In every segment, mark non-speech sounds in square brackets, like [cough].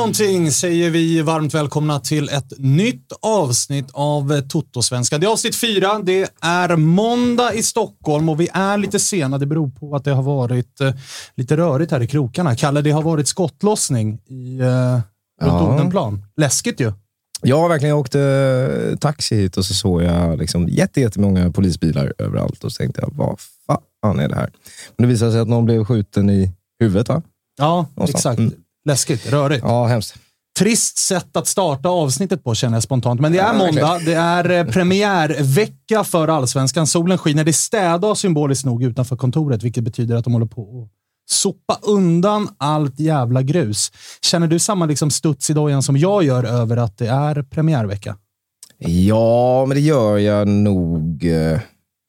Någonting säger vi varmt välkomna till ett nytt avsnitt av Toto-svenskan. Det är avsnitt fyra. Det är måndag i Stockholm och vi är lite sena. Det beror på att det har varit eh, lite rörigt här i krokarna. Kalle, det har varit skottlossning i, eh, runt Ja. Odenplan. Läskigt ju. Ja, verkligen. Jag åkte eh, taxi hit och så såg jag liksom jätte- jättemånga polisbilar överallt och så tänkte jag, vad fan är det här? Men det visade sig att någon blev skjuten i huvudet, va? Ja, Någonstans. exakt. Mm. Läskigt. Rörigt. Ja, hemskt. Trist sätt att starta avsnittet på känner jag spontant. Men det är måndag. Det är eh, premiärvecka för Allsvenskan. Solen skiner. Det städar symboliskt nog utanför kontoret, vilket betyder att de håller på att sopa undan allt jävla grus. Känner du samma liksom studs i dojan som jag gör över att det är premiärvecka? Ja, men det gör jag nog. eh,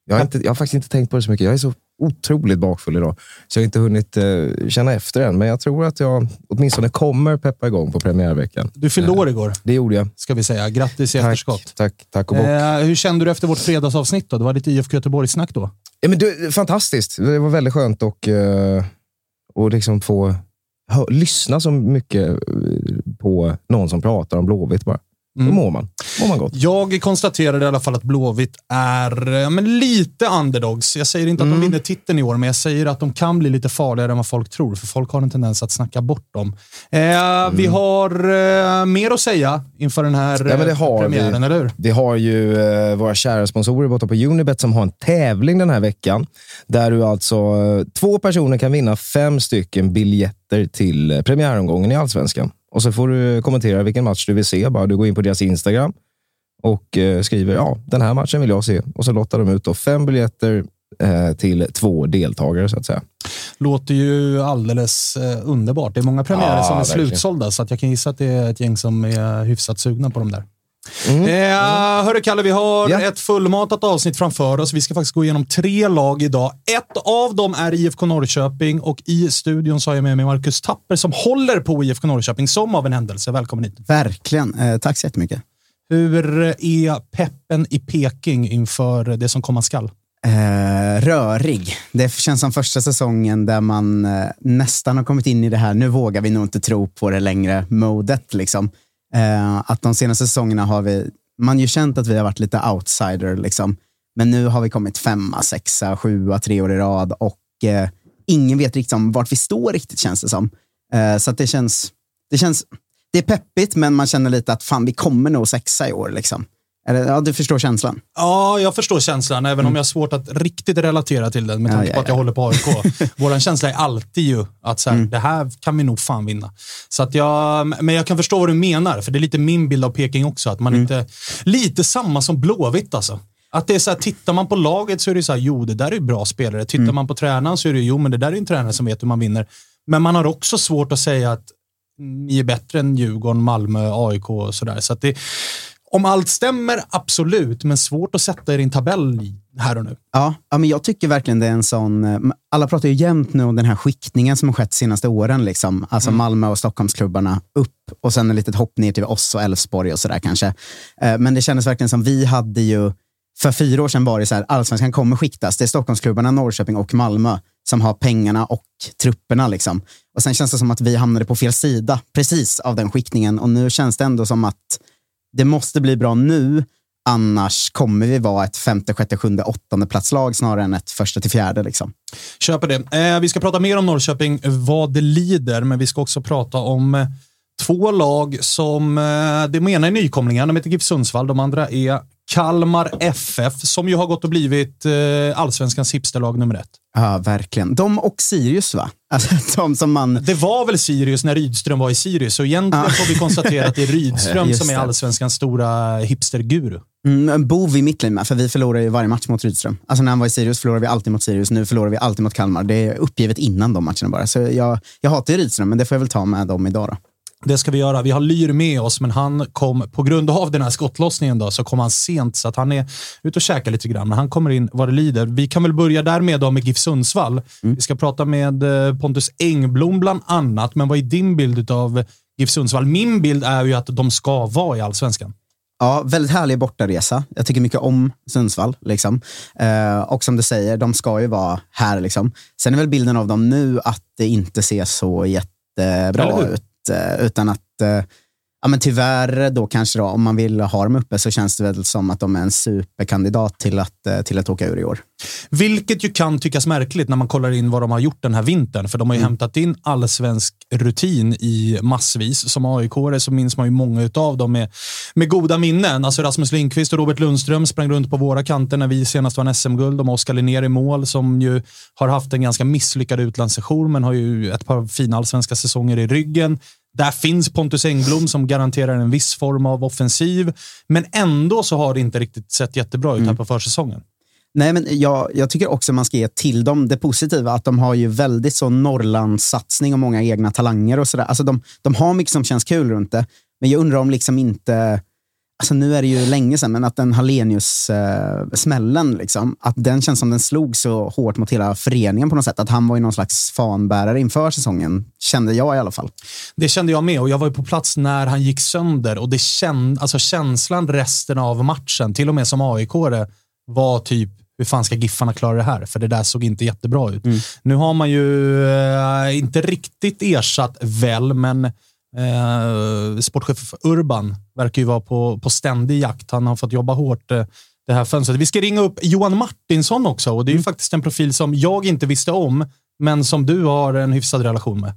Jag har, inte, jag har faktiskt inte tänkt på det så mycket. Jag är så otroligt bakfull idag, så jag har inte hunnit eh, känna efter än. Men jag tror att jag åtminstone kommer peppa igång på premiärveckan. Du fyllde år igår, Det gjorde jag. ska vi säga. Grattis i efterskott. Tack, tack, tack och bock. Eh, hur kände du efter vårt fredagsavsnitt? Då? Det var lite IFK Göteborg-snack då. Ja, men du, fantastiskt. Det var väldigt skönt och, eh, och liksom få hö, lyssna så mycket eh, på någon som pratar om Blåvitt bara. Då Mm. mår man. mår man gott. Jag konstaterade i alla fall att Blåvitt är men lite underdogs. Jag säger inte att Mm. de vinner titeln i år, men jag säger att de kan bli lite farligare än vad folk tror, för folk har en tendens att snacka bort dem. Eh, Vi har eh, mer att säga inför den här Mm. Ja, det eh, har premiären, vi. eller hur? Vi har ju eh, våra kära sponsorer borta på Unibet som har en tävling den här veckan. Där du alltså, eh, två personer kan vinna fem stycken biljetter till eh, premiäromgången i Allsvenskan. Och så får du kommentera vilken match du vill se. Bara du går in på deras Instagram och eh, skriver ja, den här matchen vill jag se. Och så lottar de ut då fem biljetter eh, till två deltagare så att säga. Låter ju alldeles eh, underbart. Det är många premiärer Ja, som är verkligen. slutsålda, så att jag kan gissa att det är ett gäng som är hyfsat sugna på dem där. Mm. Eh, hörru Kalle, vi har Ja. ett fullmatat avsnitt framför oss. Vi ska faktiskt gå igenom tre lag idag. Ett av dem är IFK Norrköping och i studion så har jag med mig Marcus Tapper som håller på IFK Norrköping som av en händelse. Välkommen hit. Verkligen. Eh, tack så jättemycket. Hur är peppen i Peking inför det som komma skall? Eh, rörig. Det känns som första säsongen där man eh, nästan har kommit in i det här, nu vågar vi nog inte tro på det längre, modet. Liksom. Eh, att de senaste säsongerna har vi, man ju känt att vi har varit lite outsider. Liksom. Men nu har vi kommit femma, sexa, sjua, tre år i rad och eh, ingen vet riktigt om vart vi står riktigt känns det som. Eh, så att det känns, det känns det är peppigt, men man känner lite att fan, vi kommer nog sexa i år. Liksom. Eller, ja, du förstår känslan? Ja, jag förstår känslan, även om jag har svårt att riktigt relatera till den med tanke Ja, ja, på att jag ja. håller på AIK. [laughs] Vår känsla är alltid ju att så här, det här kan vi nog fan vinna. Så att jag, men jag kan förstå vad du menar, för det är lite min bild av Peking också. Att man inte, lite samma som Blåvitt alltså. Att det är så här, tittar man på laget så är det så här, jo det där är bra spelare. Tittar man på tränaren så är det, jo men det där är en tränare som vet hur man vinner. Men man har också svårt att säga att ni är bättre än Djurgården, Malmö, AIK och sådär. Så att det, om allt stämmer, absolut, men svårt att sätta i en tabell här och nu. Ja, ja men jag tycker verkligen det är en sån... eh, Alla pratar ju jämt nu om den här skiktningen som har skett de senaste åren. Liksom. Alltså Malmö och Stockholmsklubbarna upp och sen ett litet hopp ner till oss och Elfsborg och sådär kanske. Eh, Men det kändes verkligen som vi hade ju... För fyra år sedan var det så här, allsvenskan kommer skiktas. Det är Stockholmsklubbarna, Norrköping och Malmö som har pengarna och trupperna. Liksom. Och sen känns det som att vi hamnade på fel sida precis av den skiktningen. Och nu känns det ändå som att det måste bli bra nu, annars kommer vi vara ett femte, sjätte, sjunde, åttonde platslag snarare än ett första till fjärde. Liksom. Köper det. Eh, vi ska prata mer om Norrköping vad det lider, men vi ska också prata om eh, två lag som, eh, det ena är nykomlingar, de heter GIF Sundsvall, de andra är Kalmar FF, som ju har gått och blivit eh, allsvenskans hipsterlag nummer ett. Ja, verkligen. De och Sirius, va? Alltså, [laughs] de som man... Det var väl Sirius när Rydström var i Sirius, så egentligen får vi konstatera att det är [laughs] Rydström som är allsvenskans stora hipsterguru. Mm, en bov i mitt liv med, för vi förlorar ju varje match mot Rydström. Alltså när han var i Sirius förlorade vi alltid mot Sirius, nu förlorar vi alltid mot Kalmar. Det är uppgivet innan de matcherna bara. Så jag, jag hatar ju Rydström, men det får jag väl ta med dem idag då. Det ska vi göra. Vi har Lyr med oss, men han kom på grund av den här skottlossningen då, så kom han sent, så att han är ute och käkar lite grann. Men han kommer in vad det lider. Vi kan väl börja där med, då med GIF Sundsvall. Vi ska prata med eh, Pontus Engblom bland annat, men vad är din bild av GIF Sundsvall? Min bild är ju att de ska vara i allsvenskan. Ja, väldigt härlig bortaresa. Jag tycker mycket om Sundsvall. Liksom. Eh, och som du säger, de ska ju vara här. Liksom. Sen är väl bilden av dem nu att det inte ser så jättebra ut. Eh, utan att, eh, ja, men tyvärr då kanske då, om man vill ha dem uppe så känns det väl som att de är en superkandidat till att, eh, till att åka ur i år. Vilket ju kan tyckas märkligt när man kollar in vad de har gjort den här vintern. För de har ju hämtat in allsvensk rutin i massvis. Som aik så minns man ju många utav dem med, med goda minnen. Alltså Rasmus Lindqvist och Robert Lundström sprang runt på våra kanter när vi senast vann SM-guld. De har Oskar Linnér i mål som ju har haft en ganska misslyckad utlandssession men har ju ett par fina allsvenska säsonger i ryggen. Där finns Pontus Engblom som garanterar en viss form av offensiv. Men ändå så har det inte riktigt sett jättebra ut här på försäsongen. Nej, men jag, jag tycker också man ska ge till dem det positiva, att de har ju väldigt så Norrlandssatsning och många egna talanger och sådär. Alltså de, de har mycket som känns kul runt det, men jag undrar om liksom inte, alltså nu är det ju länge sedan, men att den Hallenius-smällen, liksom, att den känns som den slog så hårt mot hela föreningen på något sätt. Att han var ju någon slags fanbärare inför säsongen, kände jag i alla fall. Det kände jag med och jag var ju på plats när han gick sönder och det känd, alltså känslan resten av matchen, till och med som aik var typ hur fan ska Giffarna klara det här? För det där såg inte jättebra ut. Nu har man ju eh, inte riktigt ersatt väl, men eh, sportchef Urban verkar ju vara på, på ständig jakt. Han har fått jobba hårt eh, det här fönstret. Vi ska ringa upp Johan Martinsson också och det är ju faktiskt en profil som jag inte visste om, men som du har en hyfsad relation med.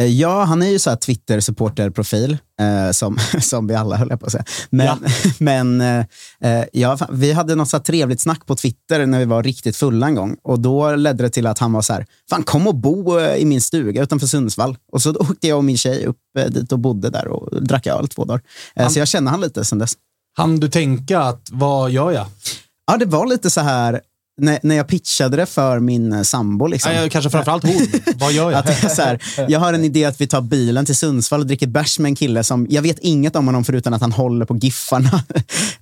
Eh, Ja, han är ju så Twitter-supporterprofil, eh, som, [laughs] som vi alla höll på att säga. Men, Ja. [laughs] men eh, eh, ja, vi hade något så trevligt snack på Twitter när vi var riktigt fulla en gång. Och då ledde det till att han var så här, fan kom och bo eh, i min stuga utanför Sundsvall. Och så [laughs] åkte jag och min tjej upp dit och bodde där och drack öl två dagar. Eh, Så jag känner han lite sen dess. Han du tänka att vad gör jag? Ja, det var lite så här, när, när jag pitchade det för min eh, sambo. Liksom. Nej, kanske framförallt hon. [laughs] Vad gör jag? Att det är så här, jag har en idé att vi tar bilen till Sundsvall och dricker bärs med en kille som, jag vet inget om honom förutom att han håller på Giffarna. [laughs]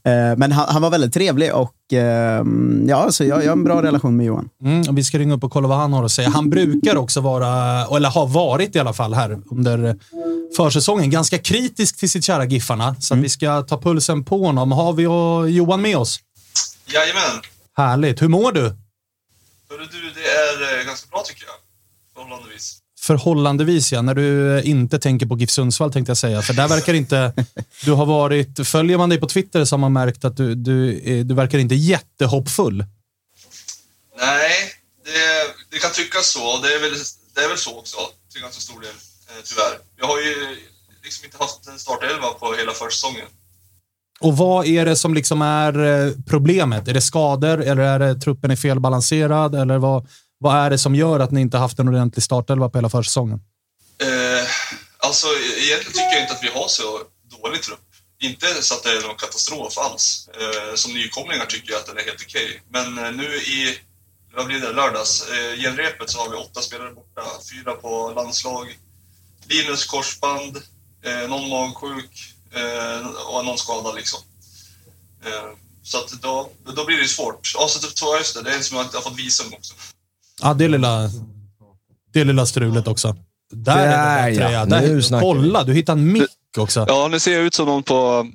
Eh, Men han, han var väldigt trevlig och eh, ja, så jag, jag har en bra relation med Johan. Mm, och vi ska ringa upp och kolla vad han har att säga. Han brukar också vara, eller har varit i alla fall här under försäsongen, ganska kritisk till sitt kära Giffarna. Så att vi ska ta pulsen på honom. Har vi och Johan med oss? Jajamän. Härligt. Hur mår du? Hörru du, det är eh, ganska bra tycker jag. Förhållandevis. Förhållandevis ja, när du inte tänker på GIF Sundsvall tänkte jag säga. För där verkar inte, [laughs] du har varit, följer man dig på Twitter så har man märkt att du, du, är- du verkar inte jättehoppfull. Nej, det, det kan tyckas så det är väl, det är väl så också till ganska stor del, eh, tyvärr. Jag har ju liksom inte haft en startelva på hela försäsongen. Och vad är det som liksom är eh, problemet? Är det skador eller är det truppen är felbalanserad? Eller vad, vad är det som gör att ni inte haft en ordentlig startelva på hela försäsongen? Eh, alltså, egentligen tycker jag inte att vi har så dålig trupp. Inte så att det är någon katastrof alls. Eh, som nykomlingar tycker jag att den är helt okej. Men eh, nu i, vad blir det, lördags, eh, genrepet så har vi åtta spelare borta. Fyra på landslag. Linus korsband, eh, någon magsjuk och någon skadad liksom. Eh, så att då, då blir det svårt. Ja, så typ, just det, det är en som inte har fått visum också. Ja, det lilla, det lilla strulet också. Där, Där, är ja. Nu Där, snackar vi. kolla, du hittade en mick också. Ja, nu ser jag ut som någon på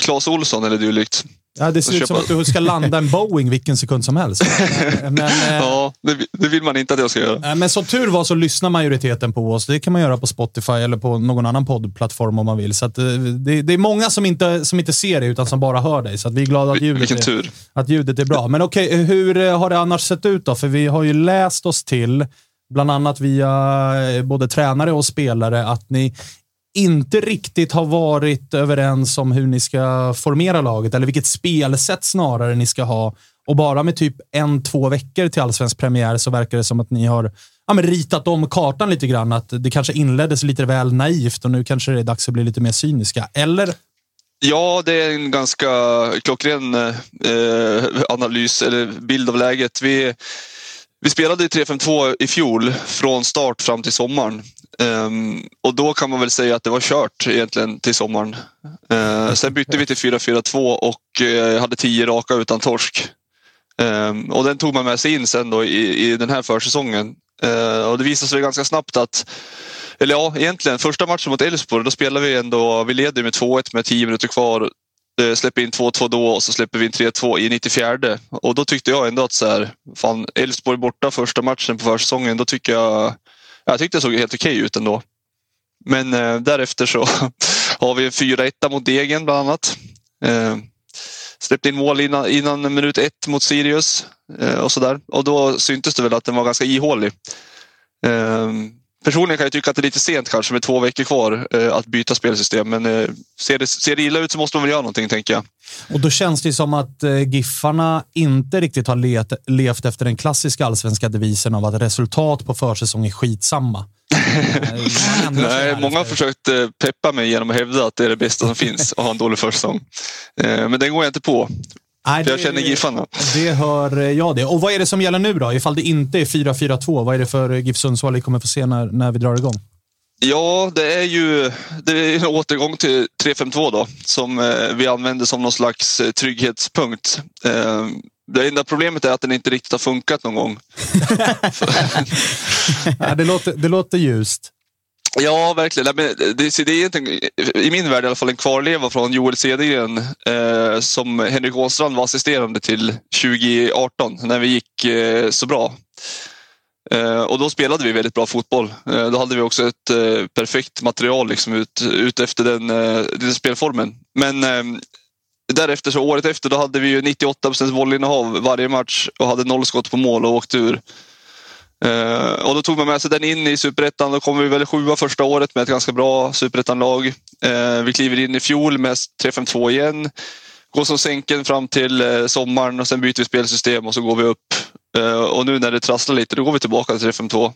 Clas Olsson eller dylikt. Ja, det ser ut som att du ska landa en Boeing vilken sekund som helst. [laughs] Men, men, eh, Ja, det, vi- det vill man inte att jag ska göra. Eh, Men som tur var så lyssnar majoriteten på oss. Det kan man göra på Spotify eller på någon annan poddplattform om man vill. Så eh, det, det är många som inte, som inte ser dig utan som bara hör dig. Så vi är glada att ljudet, Vilken är, tur. att ljudet är bra. Men okej, hur eh, har det annars sett ut då? För vi har ju läst oss till, bland annat via eh, både tränare och spelare, att ni inte riktigt har varit överens om hur ni ska formera laget eller vilket spelsätt snarare ni ska ha. Och bara med typ en, två veckor till allsvensk premiär så verkar det som att ni har ja, men ritat om kartan lite grann. Att det kanske inleddes lite väl naivt och nu kanske det är dags att bli lite mer cyniska. Eller? Ja, det är en ganska klockren eh, analys eller bild av läget. Vi, vi spelade 3-5-2 i fjol från start fram till sommaren. Ehm, och då kan man väl säga att det var kört egentligen till sommaren. Uh, sen [laughs] bytte vi till 4-4-2 och eh, hade tio raka utan torsk. Ehm, och den tog man med sig in sen då i, i den här försäsongen. Eh, och det visade sig ganska snabbt att eller ja, egentligen första matchen mot Elfsborg, då spelar vi ändå, vi leder med 2-1 med 10 minuter kvar. Eh, Släpper in 2-2 då och så släpper vi in 3-2 i 94. Och då tyckte jag ändå att så här, fan, Elfsborg borta första matchen på försäsongen, då tycker jag, jag tyckte det såg helt okej ut ändå. Men eh, därefter så [laughs] har vi en 4-1 mot Degen bland annat. Eh, släppte in mål innan, innan minut ett mot Sirius eh, och sådär. Och då syntes det väl att den var ganska ihålig. Eh, Personligen kan jag tycka att det är lite sent kanske med två veckor kvar eh, att byta spelsystem. Men eh, ser, det, ser det illa ut så måste man väl göra någonting tänker jag. Och då känns det som att eh, Giffarna inte riktigt har let, levt efter den klassiska allsvenska devisen av att resultat på försäsong är skitsamma. [laughs] Eh, Nej, många har försökt eh, peppa mig genom att hävda att det är det bästa som finns att ha en dålig försäsong. Eh, men den går jag inte på. Nej, jag känner Giffarna. Det hör eh, jag det. Och vad är det som gäller nu då? Ifall det inte är 4-4-2, vad är det för eh, GIF Sundsvall vi kommer få se när, när vi drar igång? Ja, det är ju det är en återgång till 3-5-2 då, som eh, vi använder som någon slags trygghetspunkt. Det enda problemet är att den inte riktigt har funkat någon gång. [laughs] Ja, det, låter, det låter ljust. Ja, verkligen. Nej, men det, det är egentligen, i min värld i alla fall en kvarleva från Joel Cedergren eh, som Henrik Åstrand var assisterande till 2018 när vi gick eh, så bra. Eh, och då spelade vi väldigt bra fotboll. Eh, då hade vi också ett eh, perfekt material liksom, ut, ut efter den, eh, den spelformen. Men eh, därefter, så året efter, då hade vi ju 98 procents bollinnehav varje match och hade noll skott på mål och åkte ur. Eh, och då tog man med sig den in i superettan. Då kom vi väl sjua första året med ett ganska bra superettanlag. Uh, vi kliver in i fjol med 3-5-2 igen. Går som sänken fram till eh, sommaren och sen byter vi spelsystem och så går vi upp. Eh, och nu när det trasslar lite, då går vi tillbaka till 3-5-2.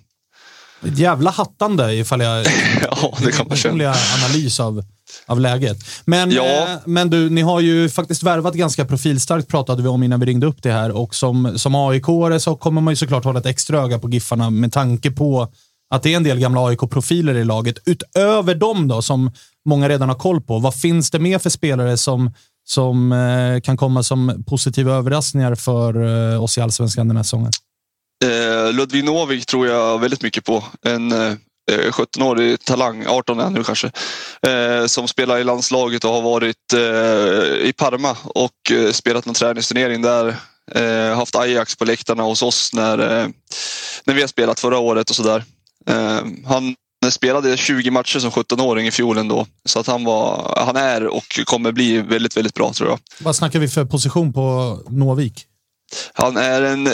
Ett jävla hattande ifall jag... [laughs] Ja, det kan man känna. analys av, av läget. Men, Ja. eh, men du, ni har ju faktiskt värvat ganska profilstarkt pratade vi om innan vi ringde upp det här och som, som aik så kommer man ju såklart hålla ett extra öga på Giffarna med tanke på att det är en del gamla AIK-profiler i laget. Utöver dem då, som många redan har koll på, vad finns det mer för spelare som, som eh, kan komma som positiva överraskningar för eh, oss i Allsvenskan den här säsongen? Eh, Ludvig Novik tror jag väldigt mycket på. En eh, 17-årig talang, 18 är nu kanske, eh, som spelar i landslaget och har varit eh, i Parma och eh, spelat någon träningsturnering där. Eh, haft Ajax på läktarna hos oss när, eh, när vi har spelat förra året och sådär. Eh, han spelade 20 matcher som 17-åring i fjol ändå. Så att han, var, han är och kommer bli väldigt, väldigt bra tror jag. Vad snackar vi för position på Novik? Han är en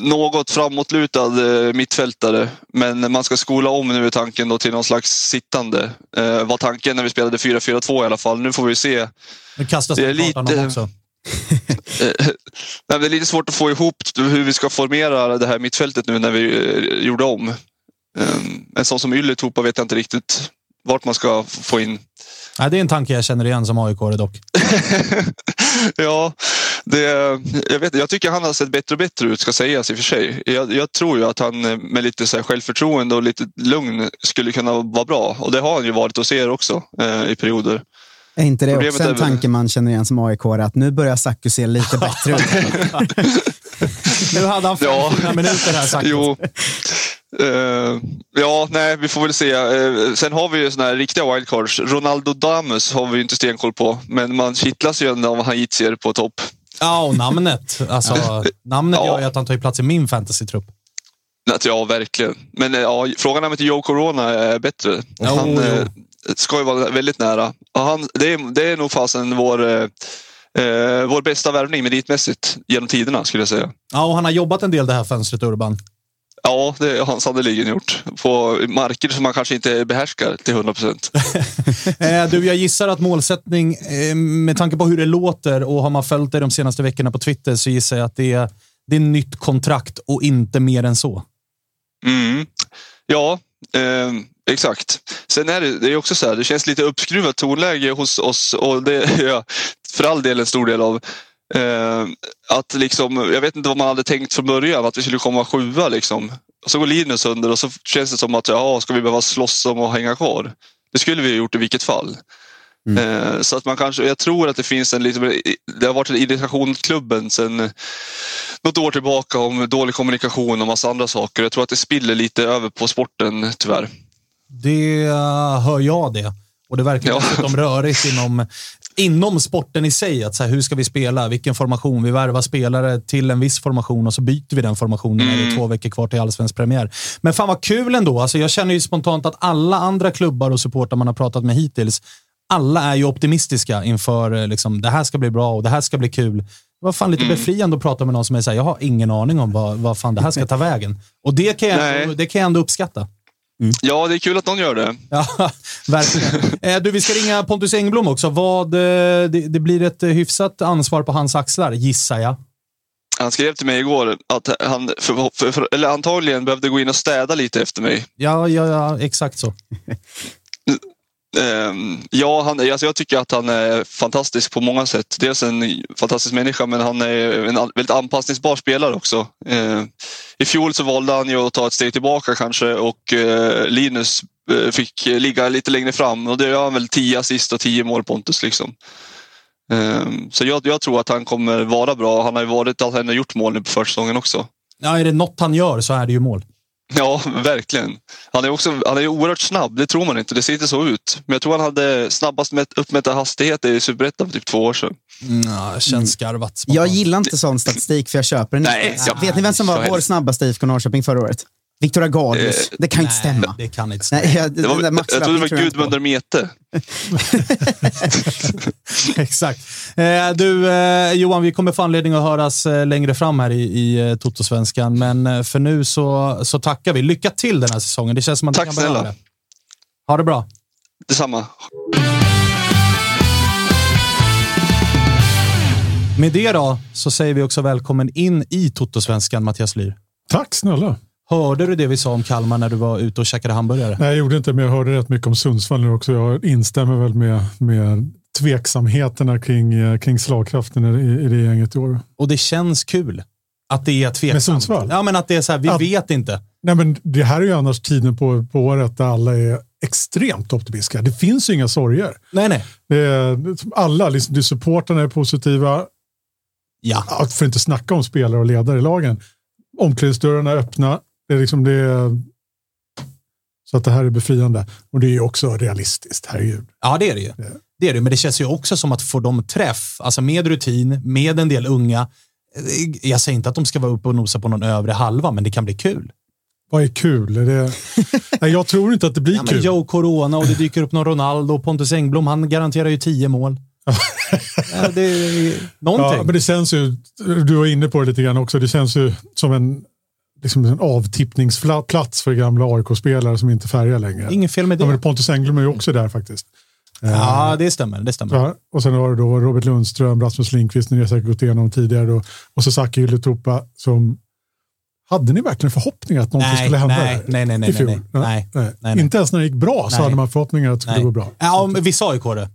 något framåtlutad eh, mittfältare. Men man ska skola om nu tanken då till någon slags sittande. Eh, var tanken när vi spelade 4-4-2 i alla fall. Nu får vi se. Nu kastas Det är lite... också. [laughs] Eh, det är lite svårt att få ihop hur vi ska formera det här mittfältet nu när vi eh, gjorde om. Eh, en sån som Ylätupa vet jag inte riktigt vart man ska få in. Nej, det är en tanke jag känner igen som aik dock. [laughs] ja, det, jag, vet, jag tycker han har sett bättre och bättre ut, ska sägas i och för sig. Jag, jag tror ju att han eh, med lite så här självförtroende och lite lugn skulle kunna vara bra. Och det har han ju varit hos er också eh, i perioder. Är inte det Problemet också en tanke man känner igen som aik att nu börjar Sacco se lite [laughs] bättre ut? Nu hade han Ja. 500 minuter här sagt. Jo. Eh, ja, nej, vi får väl se. Eh, sen har vi ju såna här riktiga wildcards. Ronaldo Damus har vi ju inte stenkoll på, men man kittlas ju ändå av Haitier på topp. Ja, och namnet. Alltså, namnet Ja. gör ju att han tar plats i min fantasy-trupp. Ja, verkligen. Men eh, ja, frågan är om inte Joe Corona är bättre. Jo, han jo. eh, ska ju vara väldigt nära. Och han, det, är, det är nog fasen vår, eh, eh, vår bästa värvning meritmässigt genom tiderna, skulle jag säga. Ja, och han har jobbat en del det här fönstret, Urban. Ja, det har han sannerligen gjort. På marker som man kanske inte behärskar till 100 procent. [laughs] Eh, du, jag gissar att målsättning, eh, med tanke på hur det låter och har man följt dig de senaste veckorna på Twitter så gissar jag att det är, det är nytt kontrakt och inte mer än så. Mm. Ja, eh, exakt. Sen är det, det är också så här, det känns lite uppskruvat tonläge hos oss och det är jag för all del en stor del av. Eh, att liksom, jag vet inte vad man hade tänkt från början, att vi skulle komma sjua liksom. Och så går Linus under och så känns det som att ja, ska vi behöva slåss om att hänga kvar? Det skulle vi ha gjort i vilket fall. Eh, Så att man kanske, jag tror att det finns en lite, det har varit en irritation mot klubben sen något år tillbaka om dålig kommunikation och massa andra saker. Jag tror att det spiller lite över på sporten tyvärr. Det eh, hör jag det. Och det verkar Ja. dessutom rörigt inom, inom sporten i sig. Att så här, hur ska vi spela? Vilken formation? Vi värvar spelare till en viss formation och så byter vi den formationen när det är två veckor kvar till allsvensk premiär. Men fan vad kul ändå. Alltså, jag känner ju spontant att alla andra klubbar och supportrar man har pratat med hittills, alla är ju optimistiska inför eh, liksom, det här ska bli bra och det här ska bli kul. Det var fan lite befriande att prata med någon som är såhär, jag har ingen aning om vad, vad fan det här ska ta vägen. Och det kan jag, Nej. det kan jag ändå uppskatta. Ja, det är kul att någon gör det. [laughs] Ja, verkligen. Eh, du, vi ska ringa Pontus Engblom också. Vad, eh, det, det blir ett eh, hyfsat ansvar på hans axlar, gissar jag. Han skrev till mig igår att han för, för, för, eller antagligen behövde gå in och städa lite efter mig. Ja, ja, ja exakt så. [laughs] Ehm, ja, han, alltså jag tycker att han är fantastisk på många sätt. Dels en fantastisk människa, men han är en väldigt anpassningsbar spelare också. Ehm, I fjol så valde han ju att ta ett steg tillbaka kanske och eh, Linus eh, fick ligga lite längre fram och det gör han väl 10 assist och 10 mål Pontus. Liksom. Ehm, så jag, jag tror att han kommer vara bra. Han har ju varit, han har gjort mål nu på försäsongen också. Ja, är det något han gör så är det ju mål. Ja, verkligen. Han är, också, han är oerhört snabb, det tror man inte. Det ser inte så ut. Men jag tror han hade snabbast mätt, uppmätta hastighet i Superettan för typ två år sedan. Mm, ja, känns skarvat. Jag gillar inte sån statistik för jag köper den Nej, inte. jag- Vet ni vem som var vår snabbaste IFK Norrköping förra året? Viktor Agadius. Eh, det kan inte stämma. Det kan inte stämma. Nej, jag, Det var, den där jag trodde det var. Gudmund Mete. [laughs] Exakt. Eh, du, eh, Johan, vi kommer få anledning att höras eh, längre fram här i, i eh, Toto-svenskan, men eh, för nu så, så tackar vi. Lycka till den här säsongen. Det känns som att Tack kan snälla. det. Ha det bra. Detsamma. Med det då så säger vi också välkommen in i Toto-svenskan, Mattias Lyr. Tack snälla. Hörde du det vi sa om Kalmar när du var ute och käkade hamburgare? Nej, jag gjorde inte, men jag hörde rätt mycket om Sundsvall nu också. Jag instämmer väl med, med tveksamheterna kring, eh, kring slagkraften i, i det gänget i år. Och det känns kul att det är tveksamt. Med Sundsvall? Ja, men att det är så här, vi Att- vet inte. Nej, men det här är ju annars tiden på, på året där alla är extremt optimistiska. Det finns ju inga sorger. Nej, nej. Det är, alla, liksom, det supportarna är positiva, Ja. Ja, för att inte snacka om spelare och ledare i lagen. Omklädningsdörrarna är öppna. Det är liksom det, så att det här är befriande. Och det är ju också realistiskt, herregud. Ja, det är det ju. Det är det, men det känns ju också som att få dem träff, alltså med rutin, med en del unga. eh, Jag säger inte att de ska vara uppe och nosa på någon övre halva, men det kan bli kul. Vad är kul? Är det... [laughs] Nej, jag tror inte att det blir Ja, kul. Joe Corona och det dyker upp någon Ronaldo och Pontus Engblom, han garanterar ju tio mål. [laughs] ja, det är någonting. Ja, men det känns ju, du var inne på det lite grann också, det känns ju som en, liksom en avtippningsplats för gamla AIK-spelare som inte färgar längre. Inget fel med det. Ja, men Pontus Engblom är ju också där faktiskt. Ja, det stämmer. Det stämmer. Ja, och sen har du då Robert Lundström, Rasmus Lindqvist, ni har säkert gått igenom tidigare. Då, och så Saki Ylätupa som... Hade ni verkligen förhoppningar att någonting Nej, skulle hända nej, nej, nej, nej, i fjol? nej, nej. Nej, nej. Inte ens när det gick bra så Nej. hade man förhoppningar att det skulle Nej. gå bra. Ja, men vissa AIK det.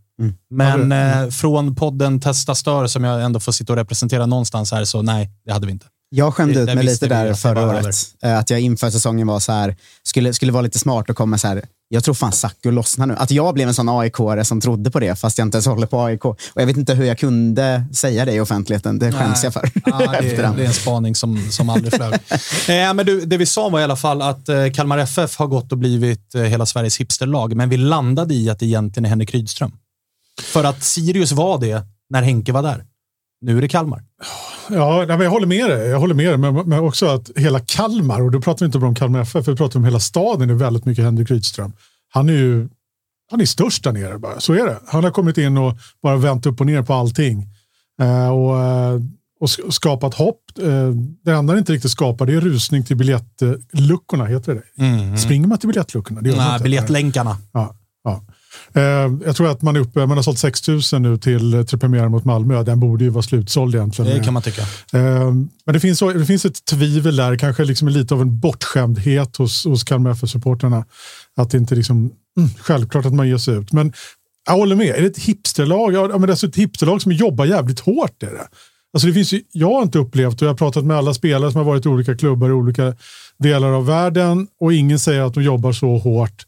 Men eh, från podden Testa Stör, som jag ändå får sitta och representera någonstans här, så nej, det hade vi inte. Jag skämde ut mig lite där förra året. Eh, Att jag inför säsongen var så här, skulle, skulle vara lite smart och komma så här, jag tror fan Sacco lossnar nu. Att jag blev en sån aik som trodde på det, fast jag inte ens håller på AIK. Och jag vet inte hur jag kunde säga det i offentligheten. Det skäms Nej. jag för. Ja, det, [laughs] efterhand. det är en spaning som, som aldrig flög. [laughs] eh, men du, det vi sa var i alla fall att eh, Kalmar FF har gått och blivit eh, hela Sveriges hipsterlag, men vi landade i att det egentligen är Henrik Rydström. För att Sirius var det när Henke var där. Nu är det Kalmar. Ja, nej, jag håller med dig. Jag håller med dig, men, men också att hela Kalmar, och då pratar vi inte bara om Kalmar FF, vi pratar om hela staden, är väldigt mycket Henrik Rydström. Han är ju han är störst där nere bara, så är det. Han har kommit in och bara vänt upp och ner på allting. Eh, och, eh, och sk- skapat hopp. Eh, det enda han inte riktigt skapar det är rusning till biljettluckorna, heter det det? Springer man till biljettluckorna? Det Nej, inte. biljettlänkarna. Ja, jag tror att man är uppe, man har sålt 6 000 nu till, till premiären mot Malmö. Den borde ju vara slutsåld egentligen. Det kan man tycka. Eh, Men det finns, det finns ett tvivel där, kanske liksom lite av en bortskämdhet hos, hos Kalmar FF-supportrarna. Att det inte liksom, mm, självklart att man ger sig ut. Men jag håller med, är det ett hipsterlag? Ja, men det är alltså ett hipsterlag som jobbar jävligt hårt. Är det. Alltså det finns ju, jag har inte upplevt, och jag har pratat med alla spelare som har varit i olika klubbar i olika delar av världen och ingen säger att de jobbar så hårt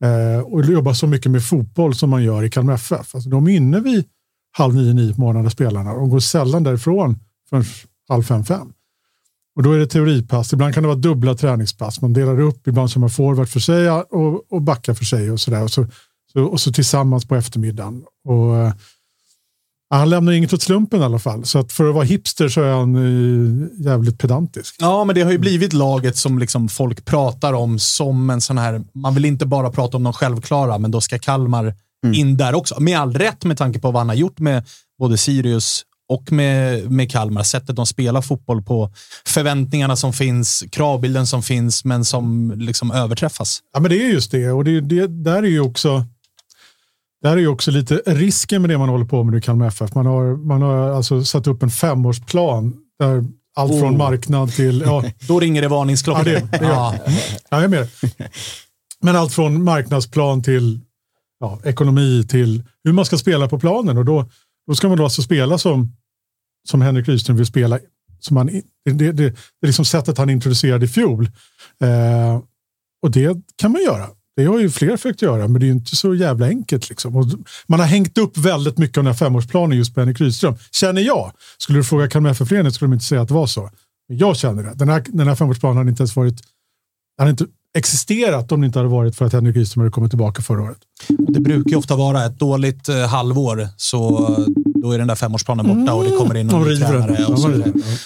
eh, och jobbar så mycket med fotboll som man gör i Kalmar FF. Alltså de är inne vid halv nio, nio på morgonen spelarna och går sällan därifrån förrän halv fem, fem. Och då är det teoripass, ibland kan det vara dubbla träningspass. Man delar upp, ibland som man forward för sig och, och backar för sig och sådär. Och så, så, och så tillsammans på eftermiddagen. Och, eh, han lämnar inget åt slumpen i alla fall. Så att för att vara hipster så är han eh, jävligt pedantisk. Ja, men det har ju blivit laget som liksom folk pratar om som en sån här, man vill inte bara prata om de självklara, men då ska Kalmar in där också. Med all rätt med tanke på vad han har gjort med både Sirius och med, med Kalmar. Sättet de spelar fotboll på, förväntningarna som finns, kravbilden som finns, men som liksom överträffas. Ja, men det är just det. Och det, det, där är ju också där är ju också lite risken med det man håller på med i Kalmar FF. Man har, man har alltså satt upp en femårsplan där allt från Oh. marknad till... [laughs] Ja, Då ringer det varningsklockor. Ja, det- det ja. ja, jag är med. Men allt från marknadsplan till ja, ekonomi till hur man ska spela på planen. Och då, då ska man då alltså spela som, som Henrik Rydström vill spela. Som han, det, det, det är liksom sättet han introducerade i fjol. Eh, och det kan man göra. Det har ju fler försökt göra, men det är ju inte så jävla enkelt. Liksom. Och man har hängt upp väldigt mycket av den här femårsplanen just på Henrik Rydström. Känner jag. Skulle du fråga Kalmar FF-föreningen skulle de inte säga att det var så. Men jag känner det. Den här, den här femårsplanen hade inte ens varit hade inte existerat om det inte hade varit för att Henrik Rydström hade kommit tillbaka förra året. Det brukar ju ofta vara ett dåligt eh, halvår, så då är den där femårsplanen borta och det kommer in någon De ny tränare. Och så,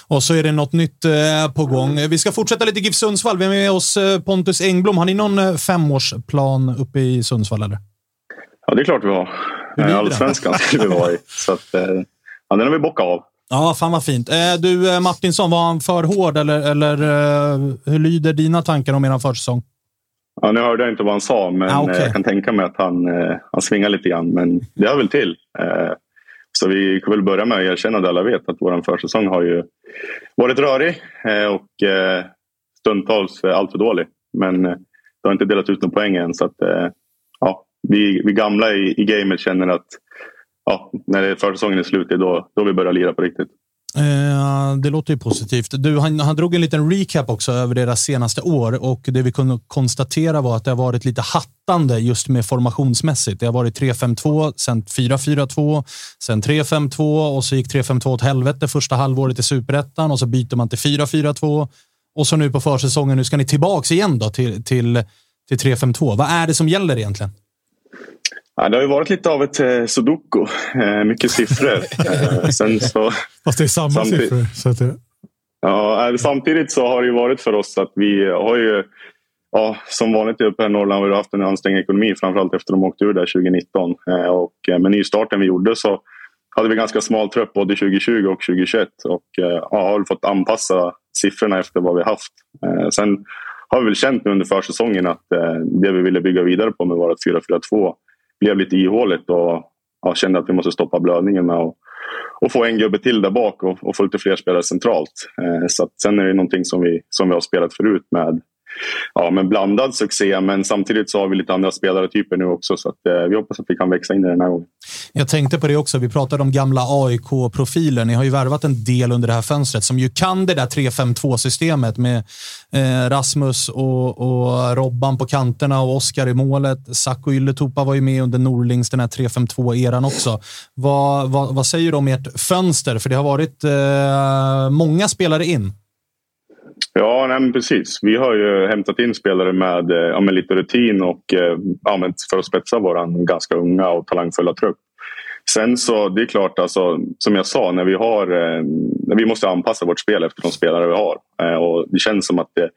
och så är det något nytt eh, på gång. Vi ska fortsätta lite GIF Sundsvall. Vi har med oss eh, Pontus Engblom. Har ni någon eh, femårsplan uppe i Sundsvall? Eller? Ja, det är klart vi har. Allsvenskan skulle vi vara i. [laughs] Så att, ja, den har vi bockat av. Ja, fan vad fint. Du Martinsson, var han för hård eller, eller hur lyder dina tankar om er försäsong? Ja, nu hörde jag inte vad han sa, men Ah, eh, jag kan tänka mig att han, han svingar lite grann. Men det hör väl till. Så vi kan väl börja med att erkänna det alla vet att vår försäsong har ju varit rörig eh, och eh, stundtals alltför dålig. Men eh, det har inte delat ut någon poäng än. Så att, ja, vi, vi gamla i, i gamet känner att ja, när försäsongen är slut, det är då, då vi börjar lira på riktigt. Eh, det låter ju positivt. Du, han, han drog en liten recap också över deras senaste år och det vi kunde konstatera var att det har varit lite hattande just med formationsmässigt. Det har varit 3-5-2, sen 4-4-2, sen 3-5-2 och så gick 3-5-2 åt helvete första halvåret i superettan och så byter man till 4-4-2 och så nu på försäsongen, nu ska ni tillbaks igen då till, till, till 3-5-2. Vad är det som gäller egentligen? Ja, det har ju varit lite av ett eh, sudoku. Eh, mycket siffror. [laughs] eh, sen så, Fast det är samma Samtidigt- siffror. Så att det, ja, eh, samtidigt så har det ju varit för oss att vi har ju ja, som vanligt uppe i Norrland har vi haft en ansträngd ekonomi, framförallt efter de åkte ur där 2019. Eh, och med nystarten vi gjorde så hade vi ganska smal trupp både 2020 och 2021 och ja, har fått anpassa siffrorna efter vad vi haft. Sen har vi väl känt nu under försäsongen att det vi ville bygga vidare på med vårt 4-4-2 blev lite ihåligt och ja, kände att vi måste stoppa blödningen med och få en gubbe till där bak och, och få lite fler spelare centralt. Eh, så sen är det någonting som vi, som vi har spelat förut med ja, men blandad succé. Men samtidigt så har vi lite andra spelartyper nu också. Så att, eh, vi hoppas att vi kan växa in i den här gången. Jag tänkte på det också. Vi pratade om gamla AIK-profiler. Ni har ju värvat en del under det här fönstret som ju kan det där 3-5-2-systemet med eh, Rasmus och, och, Robban på kanterna och Oskar i målet. Sacco Ylätupa var ju med under Norlings, den här 3-5-2-eran också. Vad, vad, vad, säger du om ert fönster? För det har varit eh, många spelare in. Ja, nej, precis. Vi har ju hämtat in spelare med, eh, ja, med lite rutin och eh, använt för att spetsa vår ganska unga och talangfulla trupp. Sen så, det är klart, alltså, som jag sa, när vi har... Eh, vi måste anpassa vårt spel efter de spelare vi har. Eh, och det känns som att det,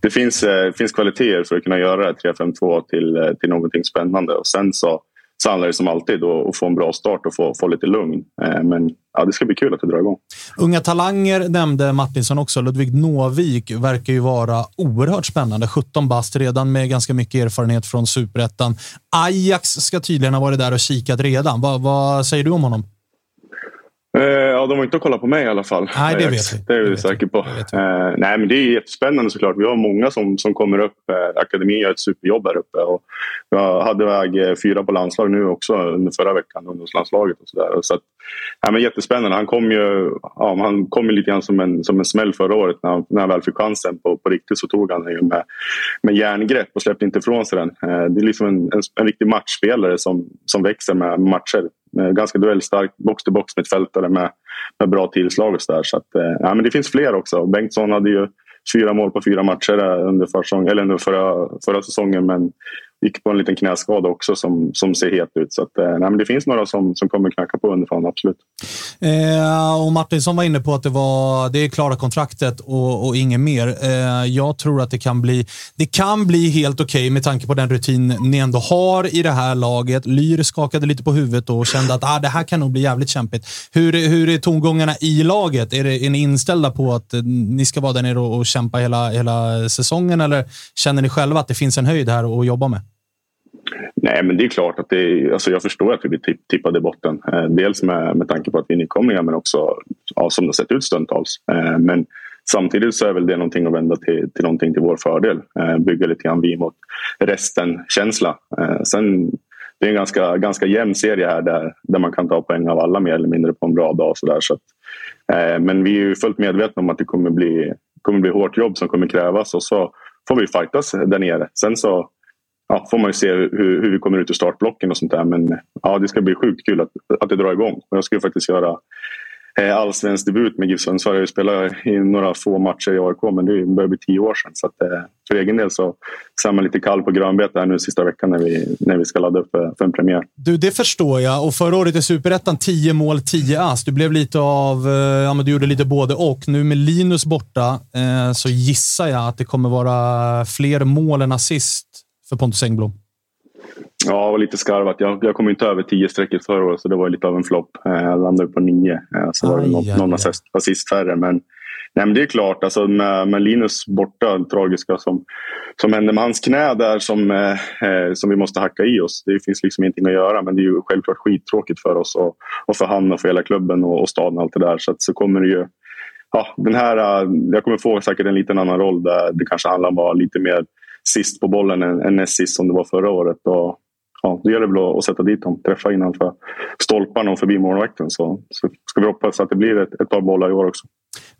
det finns, eh, finns kvaliteter för att kunna göra 3-5-2 till, eh, till någonting spännande. Och sen så så handlar det som alltid om att få en bra start och få, få lite lugn. Eh, men ja, det ska bli kul att det drar igång. Unga talanger nämnde Martinsson också. Ludvig Nåvik verkar ju vara oerhört spännande. 17 bast redan med ganska mycket erfarenhet från superettan. Ajax ska tydligen ha varit där och kikat redan. Va, vad säger du om honom? Eh, ja, de har inte kollat på mig i alla fall. Nej, det vet vi. Det är vi säker på. Eh, nej, men det är jättespännande såklart. Vi har många som, som kommer upp. Eh, akademin gör ett superjobb här uppe. Och jag hade väg eh, fyra på landslag nu också under förra veckan, ungdomslandslaget och sådär. Så att, ja, men jättespännande. Han kom ju ja, han kom ju lite grann som en, som en smäll förra året. När han, när han väl fick chansen på, på riktigt så tog han den med, med järngrepp och släppte inte ifrån sig den. Eh, det är liksom en, en, en riktig matchspelare som, som växer med matcher Eh, ganska duellstark box-to-box mittfältare med, med bra tillslag och så där. Så att, eh, ja, men det finns fler också. Bengtsson hade ju fyra mål på fyra matcher eh, under, försång, eller under förra, förra säsongen men gick på en liten knäskada också som, som ser het ut. Så att, eh, nej, men det finns några som, som kommer knacka på underifrån, absolut. Eh, och Martinsson var inne på att det, var, det är klara kontraktet och, och inget mer. Eh, jag tror att det kan bli, det kan bli helt okej okay med tanke på den rutin ni ändå har i det här laget. Lyr skakade lite på huvudet och kände att ah, det här kan nog bli jävligt kämpigt. Hur, hur är tongångarna i laget? Är, det, är ni inställda på att ni ska vara där nere och, och kämpa hela, hela säsongen eller känner ni själva att det finns en höjd här att jobba med? Nej, men det är klart att det alltså jag förstår att vi blir tippade i botten. Eh, dels med, med tanke på att vi är nykomlingar men också ja, som det har sett ut stundtals. Eh, men samtidigt så är väl det någonting att vända till, till någonting till vår fördel. Eh, bygga lite grann vi mot resten-känsla. Sen det är en ganska, ganska jämn serie här där, där man kan ta poäng av alla mer eller mindre på en bra dag. Så där, så att, eh, men vi är fullt medvetna om att det kommer bli, kommer bli hårt jobb som kommer krävas och så får vi fightas där nere. Sen så ja, får man ju se hur, hur vi kommer ut ur startblocken och sånt där. Men ja, det ska bli sjukt kul att, att det drar igång. Och jag ska ju faktiskt göra eh, allsvensk debut med GIF Sundsvall. Jag har ju spelat i några få matcher i AIK men det börjar bli tio år sedan. Så att, eh, för egen del så, är man lite kall på grönbete här nu sista veckan när vi, när vi ska ladda upp för, för en premiär. Du, det förstår jag. Och förra året i Superettan 10 mål, 10 ass. Du blev lite av, eh, ja men du gjorde lite både och. Nu med Linus borta eh, så gissar jag att det kommer vara fler mål än assist för Pontus Engblom? Ja, det var lite skarvat. Jag, jag kom inte över 10 strecket förra året, så det var lite av en flopp. Eh, jag landade på 9. Eh, så var det någon, någon assist, assist färre. Men, nej, men det är klart, alltså med, med Linus borta, det tragiska som, som hände med hans knä där som, eh, eh, som vi måste hacka i oss. Det finns liksom ingenting att göra, men det är ju självklart skittråkigt för oss och, och för han och för hela klubben och, och staden och allt det där. Så, att, så kommer det ju... Ja, den här, jag kommer få säkert en liten annan roll där det kanske handlar om att vara lite mer sist på bollen än, näst sist som det var förra året. Och, ja, det gäller väl att sätta dit dem, träffa innanför stolparna och förbi målvakten. Så, så ska vi hoppas att det blir ett, ett par bollar i år också.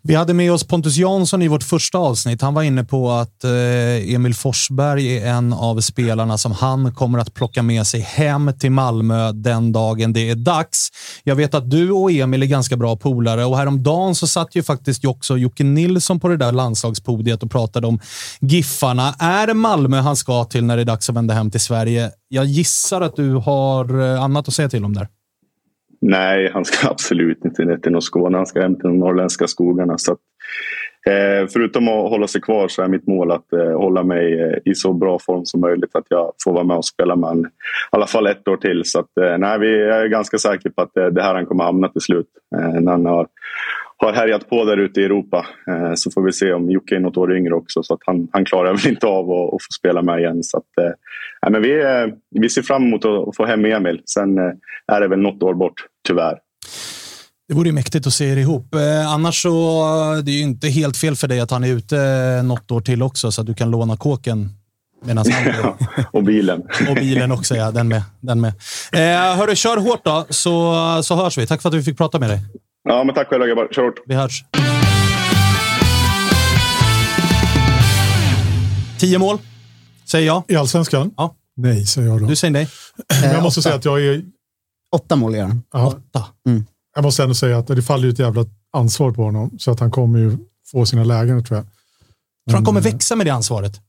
Vi hade med oss Pontus Jansson i vårt första avsnitt. Han var inne på att eh, Emil Forsberg är en av spelarna som han kommer att plocka med sig hem till Malmö den dagen det är dags. Jag vet att du och Emil är ganska bra polare och häromdagen så satt ju faktiskt också Jocke Nilsson på det där landslagspodiet och pratade om Giffarna. Är det Malmö han ska till när det är dags att vända hem till Sverige? Jag gissar att du har eh, annat att säga till om där. Nej, han ska [laughs] absolut inte ner till någon Skåne. Han ska hem till de norrländska skogarna. Så att, Eh, förutom att hålla sig kvar så är mitt mål att eh, hålla mig eh, i så bra form som möjligt. Att jag får vara med och spela med i alla fall ett år till. Så att, eh, nej, vi är ganska säkra på att eh, det här han kommer hamna till slut. Eh, när han har, har härjat på där ute i Europa. Eh, så får vi se om Jocke är något år yngre också. Så att han, han klarar väl inte av att, att få spela med igen. Så att, eh, nej, men vi, eh, vi ser fram emot att, få hem Emil. Sen eh, är det väl något år bort, tyvärr. Det vore ju mäktigt att se er ihop. Eh, annars så det är ju inte helt fel för dig att han är ute något år till också, så att du kan låna kåken medan han [laughs] Och bilen. Och bilen också, ja. Den med. Den med. Eh, hörru, kör hårt då, så, så hörs vi. Tack för att vi fick prata med dig. Ja, men tack själva grabbar. Kör hårt. Vi hörs. Tio mål, säger jag. I allsvenskan? Ja. Nej, säger jag då. Du säger nej. Men jag måste åtta. säga att jag är... Åtta mål gör han. Ja, Åtta. jag måste ändå säga att det faller ju ett jävla ansvar på honom. Så att han kommer ju få sina lägen, tror jag. Tror han kommer Men, växa med det ansvaret?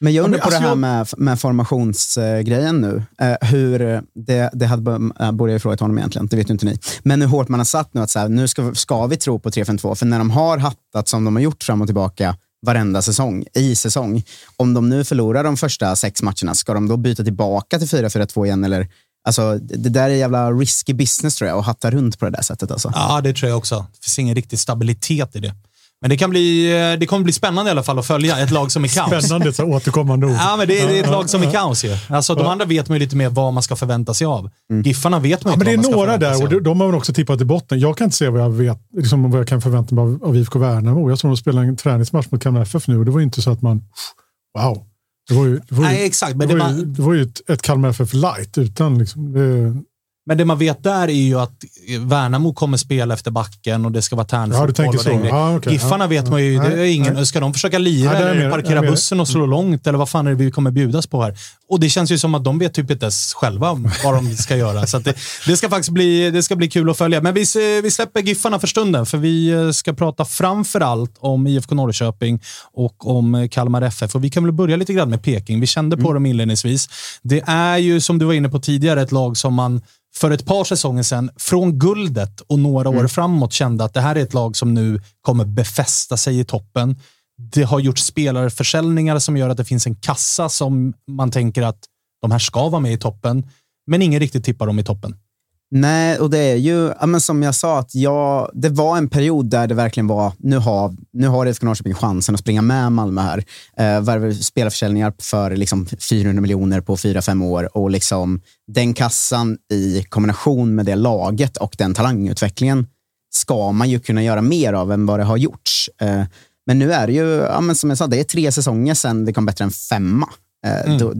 Men jag undrar men på det alltså här med, med formationsgrejen nu. Eh, hur det, det hade, äh, borde jag frågat honom egentligen, det vet ju inte ni. Men hur hårt man har satt nu att så här, nu ska, ska vi tro på 3-5-2. För när de har hattat som de har gjort fram och tillbaka varenda säsong, i säsong. Om de nu förlorar de första sex matcherna, ska de då byta tillbaka till 4-4-2 igen? Eller, alltså, det där är jävla risky business tror jag, att hatta runt på det där sättet. Alltså. Ja, det tror jag också. Det finns ingen riktig stabilitet i det. Men det, kan bli, eh, det kommer bli spännande i alla fall att följa ett lag som är kaos. Spännande, så återkommande ord. Ja, men det är, det är ett lag som är kaos ju. Alltså, de andra vet man ju lite mer vad man ska förvänta sig av. Giffarna vet man Ja, ju men det inte är några där och de har man också tippat i botten. Jag kan inte se vad jag, vet, liksom, vad jag kan förvänta mig av, av IFK Värnamo. Jag såg dem spela en träningsmatch mot Kalmar FF nu och det var ju inte så att man... Wow. Det var ju, det var ju, Nej, exakt. Men det det, var ju, man, det var ju ett, ett Kalmar FF light utan liksom... Det, men det man vet där är ju att Värnamo kommer spela efter backen och det ska vara Ja, tärnfotboll. grejen. Ja, okej. Giffarna Ja, vet ja. man ju. Det är Nej, ingen, nej. ska de försöka lira Ja, är eller mer- parkera bussen och slå långt? Eller vad fan är det vi kommer bjudas på här? Och det känns ju som att de vet typ inte ens själva vad de ska göra. Så det, det ska faktiskt bli, det ska bli kul att följa. Men vi, vi släpper Giffarna för stunden, för vi eh, ska prata framför allt om IFK Norrköping och om Kalmar FF. Och vi kan väl börja lite grann med Peking. Vi kände på dem inledningsvis. Det är ju, som du var inne på tidigare, ett lag som man för ett par säsonger sedan, från guldet och några år framåt, kände att det här är ett lag som nu kommer befästa sig i toppen. Det har gjort spelarförsäljningar som gör att det finns en kassa som man tänker att de här ska vara med i toppen, men ingen riktigt tippar dem i toppen. Nej, och det är ju, ja, men som jag sa, att jag, det var en period där det verkligen var, nu har, nu har IFK Norrköping chansen att springa med Malmö här. Eh, värva spelarförsäljningar för liksom 400 miljoner på 4-5 år och liksom den kassan i kombination med det laget och den talangutvecklingen ska man ju kunna göra mer av än vad det har gjorts. Eh, men nu är det ju, ja, men som jag sa, det är tre säsonger sedan det kom bättre än femma. Eh, då,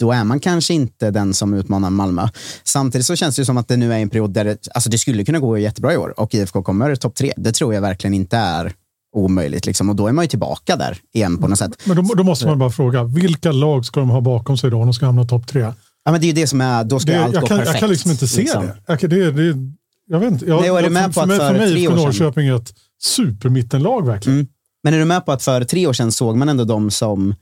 då är man kanske inte den som utmanar Malmö. Samtidigt så känns det som att det nu är en period där det, alltså det skulle kunna gå jättebra i år och IFK kommer topp tre. Det tror jag verkligen inte är omöjligt. Liksom. Och då är man ju tillbaka där igen på något sätt. men då, då måste man bara fråga, vilka lag ska de ha bakom sig då om de ska hamna topp tre? Ja, men det är ju det som är, då ska Det, allt jag, gå kan, perfekt. jag kan liksom inte se liksom. det. Jag, kan- det, det. Jag vet inte. Jag, Nej, är du med för, på att för för mig sedan- Norrköping är ett supermittenlag verkligen. Mm. Men är du med på att för tre år sedan såg man ändå dem som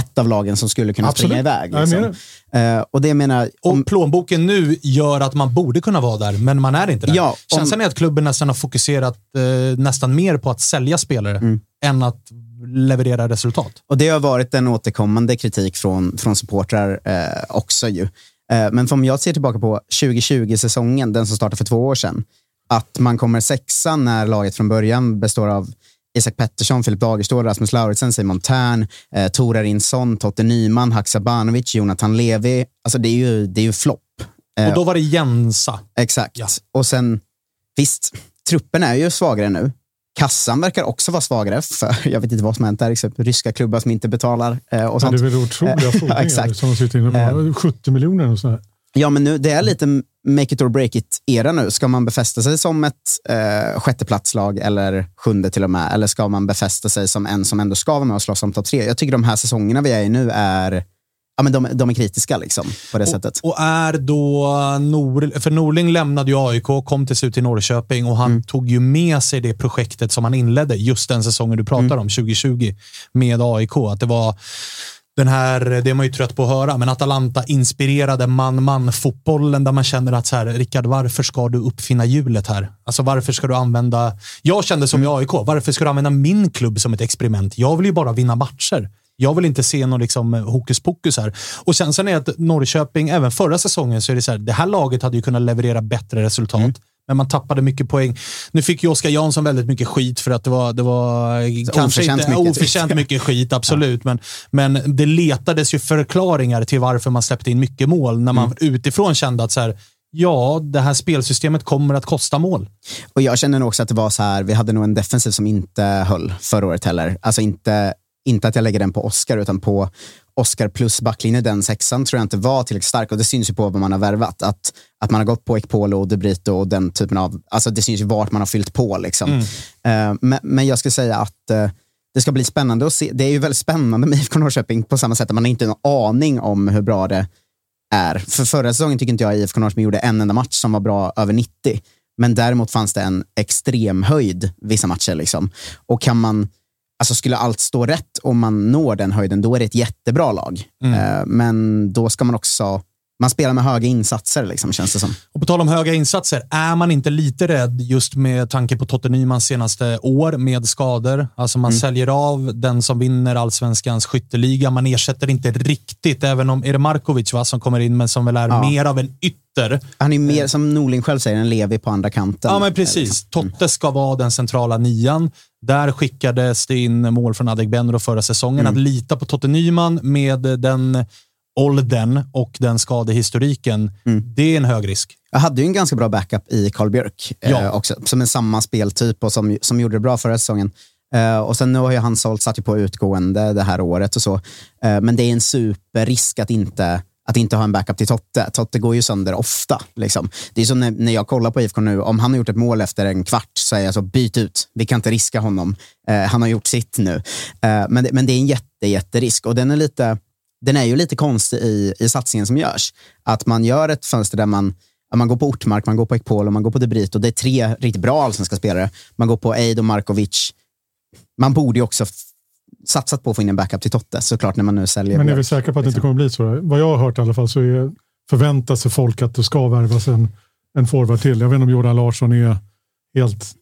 ett av lagen som skulle kunna Absolut. springa iväg? Liksom. Eh, och det menar Och om, plånboken nu gör att man borde kunna vara där, men man är inte där. Ja, om- Känslan är att klubben nästan har fokuserat eh, nästan mer på att sälja spelare Mm. än att leverera resultat. Och det har varit en återkommande kritik från, från supportrar eh, också. Ju. Men om jag ser tillbaka på 2020-säsongen, den som startade för två år sedan, att man kommer sexa när laget från början består av Isak Pettersson, Filip Dagerstål, Rasmus Lauritsen, Simon Tern, eh, Tor Arinsson, Totte Nyman, Haksabanovic, Jonathan Levi. Alltså det är ju, det är ju flopp. Eh, Och då var det Jensa. Exakt. Ja. Och sen, visst, truppen är ju svagare nu. Kassan verkar också vara svagare, för [laughs] jag vet inte vad som hänt där. Liksom, ryska klubbar som inte betalar eh, och sånt. det är väl otroliga Eh, [laughs] fordringar som de sitter inne på. 70 miljoner och sådär. Ja, men nu, det är lite make it or break it-era nu. Ska man befästa sig som ett eh, sjätteplatslag eller sjunde till och med? Eller ska man befästa sig som en som ändå ska vara med och slåss om topp tre? Jag tycker de här säsongerna vi är i nu är, ja, men de, de är kritiska liksom, på det sättet. Och är då Nor, för Norling lämnade ju AIK, kom till slut till Norrköping och han tog ju med sig det projektet som han inledde just den säsongen du pratar om, 2020, med AIK. Att det var den här, det är man ju trött på att höra, men Atalanta-inspirerade man-man-fotbollen där man känner att så här, Rickard, varför ska du uppfinna hjulet här? Alltså varför ska du använda, jag kände som mm. i AIK, varför ska du använda min klubb som ett experiment? Jag vill ju bara vinna matcher. Jag vill inte se någon liksom hokus pokus här. Och sen, sen är att Norrköping, även förra säsongen, så är det så här, det här laget hade ju kunnat leverera bättre resultat. Mm men man tappade mycket poäng. Nu fick ju Oskar Jansson väldigt mycket skit för att det var, det var kanske oförtjänt inte mycket, oförtjänt mycket [laughs] skit, absolut. Ja. Men, men det letades ju förklaringar till varför man släppte in mycket mål när man mm. utifrån kände att så här, ja, det här spelsystemet kommer att kosta mål. Och Jag känner nog också att det var så här, vi hade nog en defensiv som inte höll förra året heller. Alltså inte, inte att jag lägger den på Oskar, utan på Oscar plus backlinje, den sexan, tror jag inte var tillräckligt stark. Och det syns ju på vad man har värvat. Att, att man har gått på Ekpolo och De Brito och den typen av... Alltså det syns ju vart man har fyllt på. Liksom. Mm. Uh, men, men, jag skulle säga att uh, det ska bli spännande att se. Det är ju väldigt spännande med IFK Norrköping på samma sätt att man har inte en aning om hur bra det är. För förra säsongen tycker inte jag IFK Norrköping gjorde en enda match som var bra över 90. Men däremot fanns det en extrem höjd vissa matcher. Liksom. Och kan man Alltså skulle allt stå rätt och man når den höjden, då är det ett jättebra lag. Mm. Eh, men då ska man också man spelar med höga insatser, liksom, känns det som. Och på tal om höga insatser, är man inte lite rädd just med tanke på Totte Nymans senaste år med skador? Alltså man mm. säljer av den som vinner allsvenskans skytteliga. Man ersätter inte riktigt, även om är det Markovic va, som kommer in, men som väl är ja. mer av en ytter. Han är mer, som Norling själv säger, en Levi på andra kanten. Ja, men precis. Totte ska vara den centrala nian. Där skickades det in mål från Adegbenro förra säsongen. Mm. Att lita på Totte Nyman med den åldern och den skadehistoriken, mm. det är en hög risk. Jag hade ju en ganska bra backup i Karl Björk ja. eh, också, som är samma speltyp och som, som gjorde det bra förra säsongen. Eh, och sen nu har ju han sålt, satt ju på utgående det här året och så. Eh, men det är en superrisk att inte att inte ha en backup till Totte. Totte går ju sönder ofta. Liksom. Det är som när, när jag kollar på IFK nu, om han har gjort ett mål efter en kvart så är jag så, byt ut. Vi kan inte riska honom. Eh, han har gjort sitt nu. Eh, men, men det är en jätte, jätterisk och den är lite den är ju lite konstig i, i satsningen som görs. Att man gör ett fönster där man, man går på Ortmark, man går på Ekpolo, man går på De Brito. Det är tre riktigt bra allsvenska spelare. Man går på Eid och Markovic. Man borde ju också satsat på att få in en backup till Totte såklart när man nu säljer. Men är vi säkra på att det inte kommer bli så? Vad jag har hört i alla fall så är, förväntar sig folk att det ska värvas en, en forward till. Jag vet inte om Jordan Larsson är helt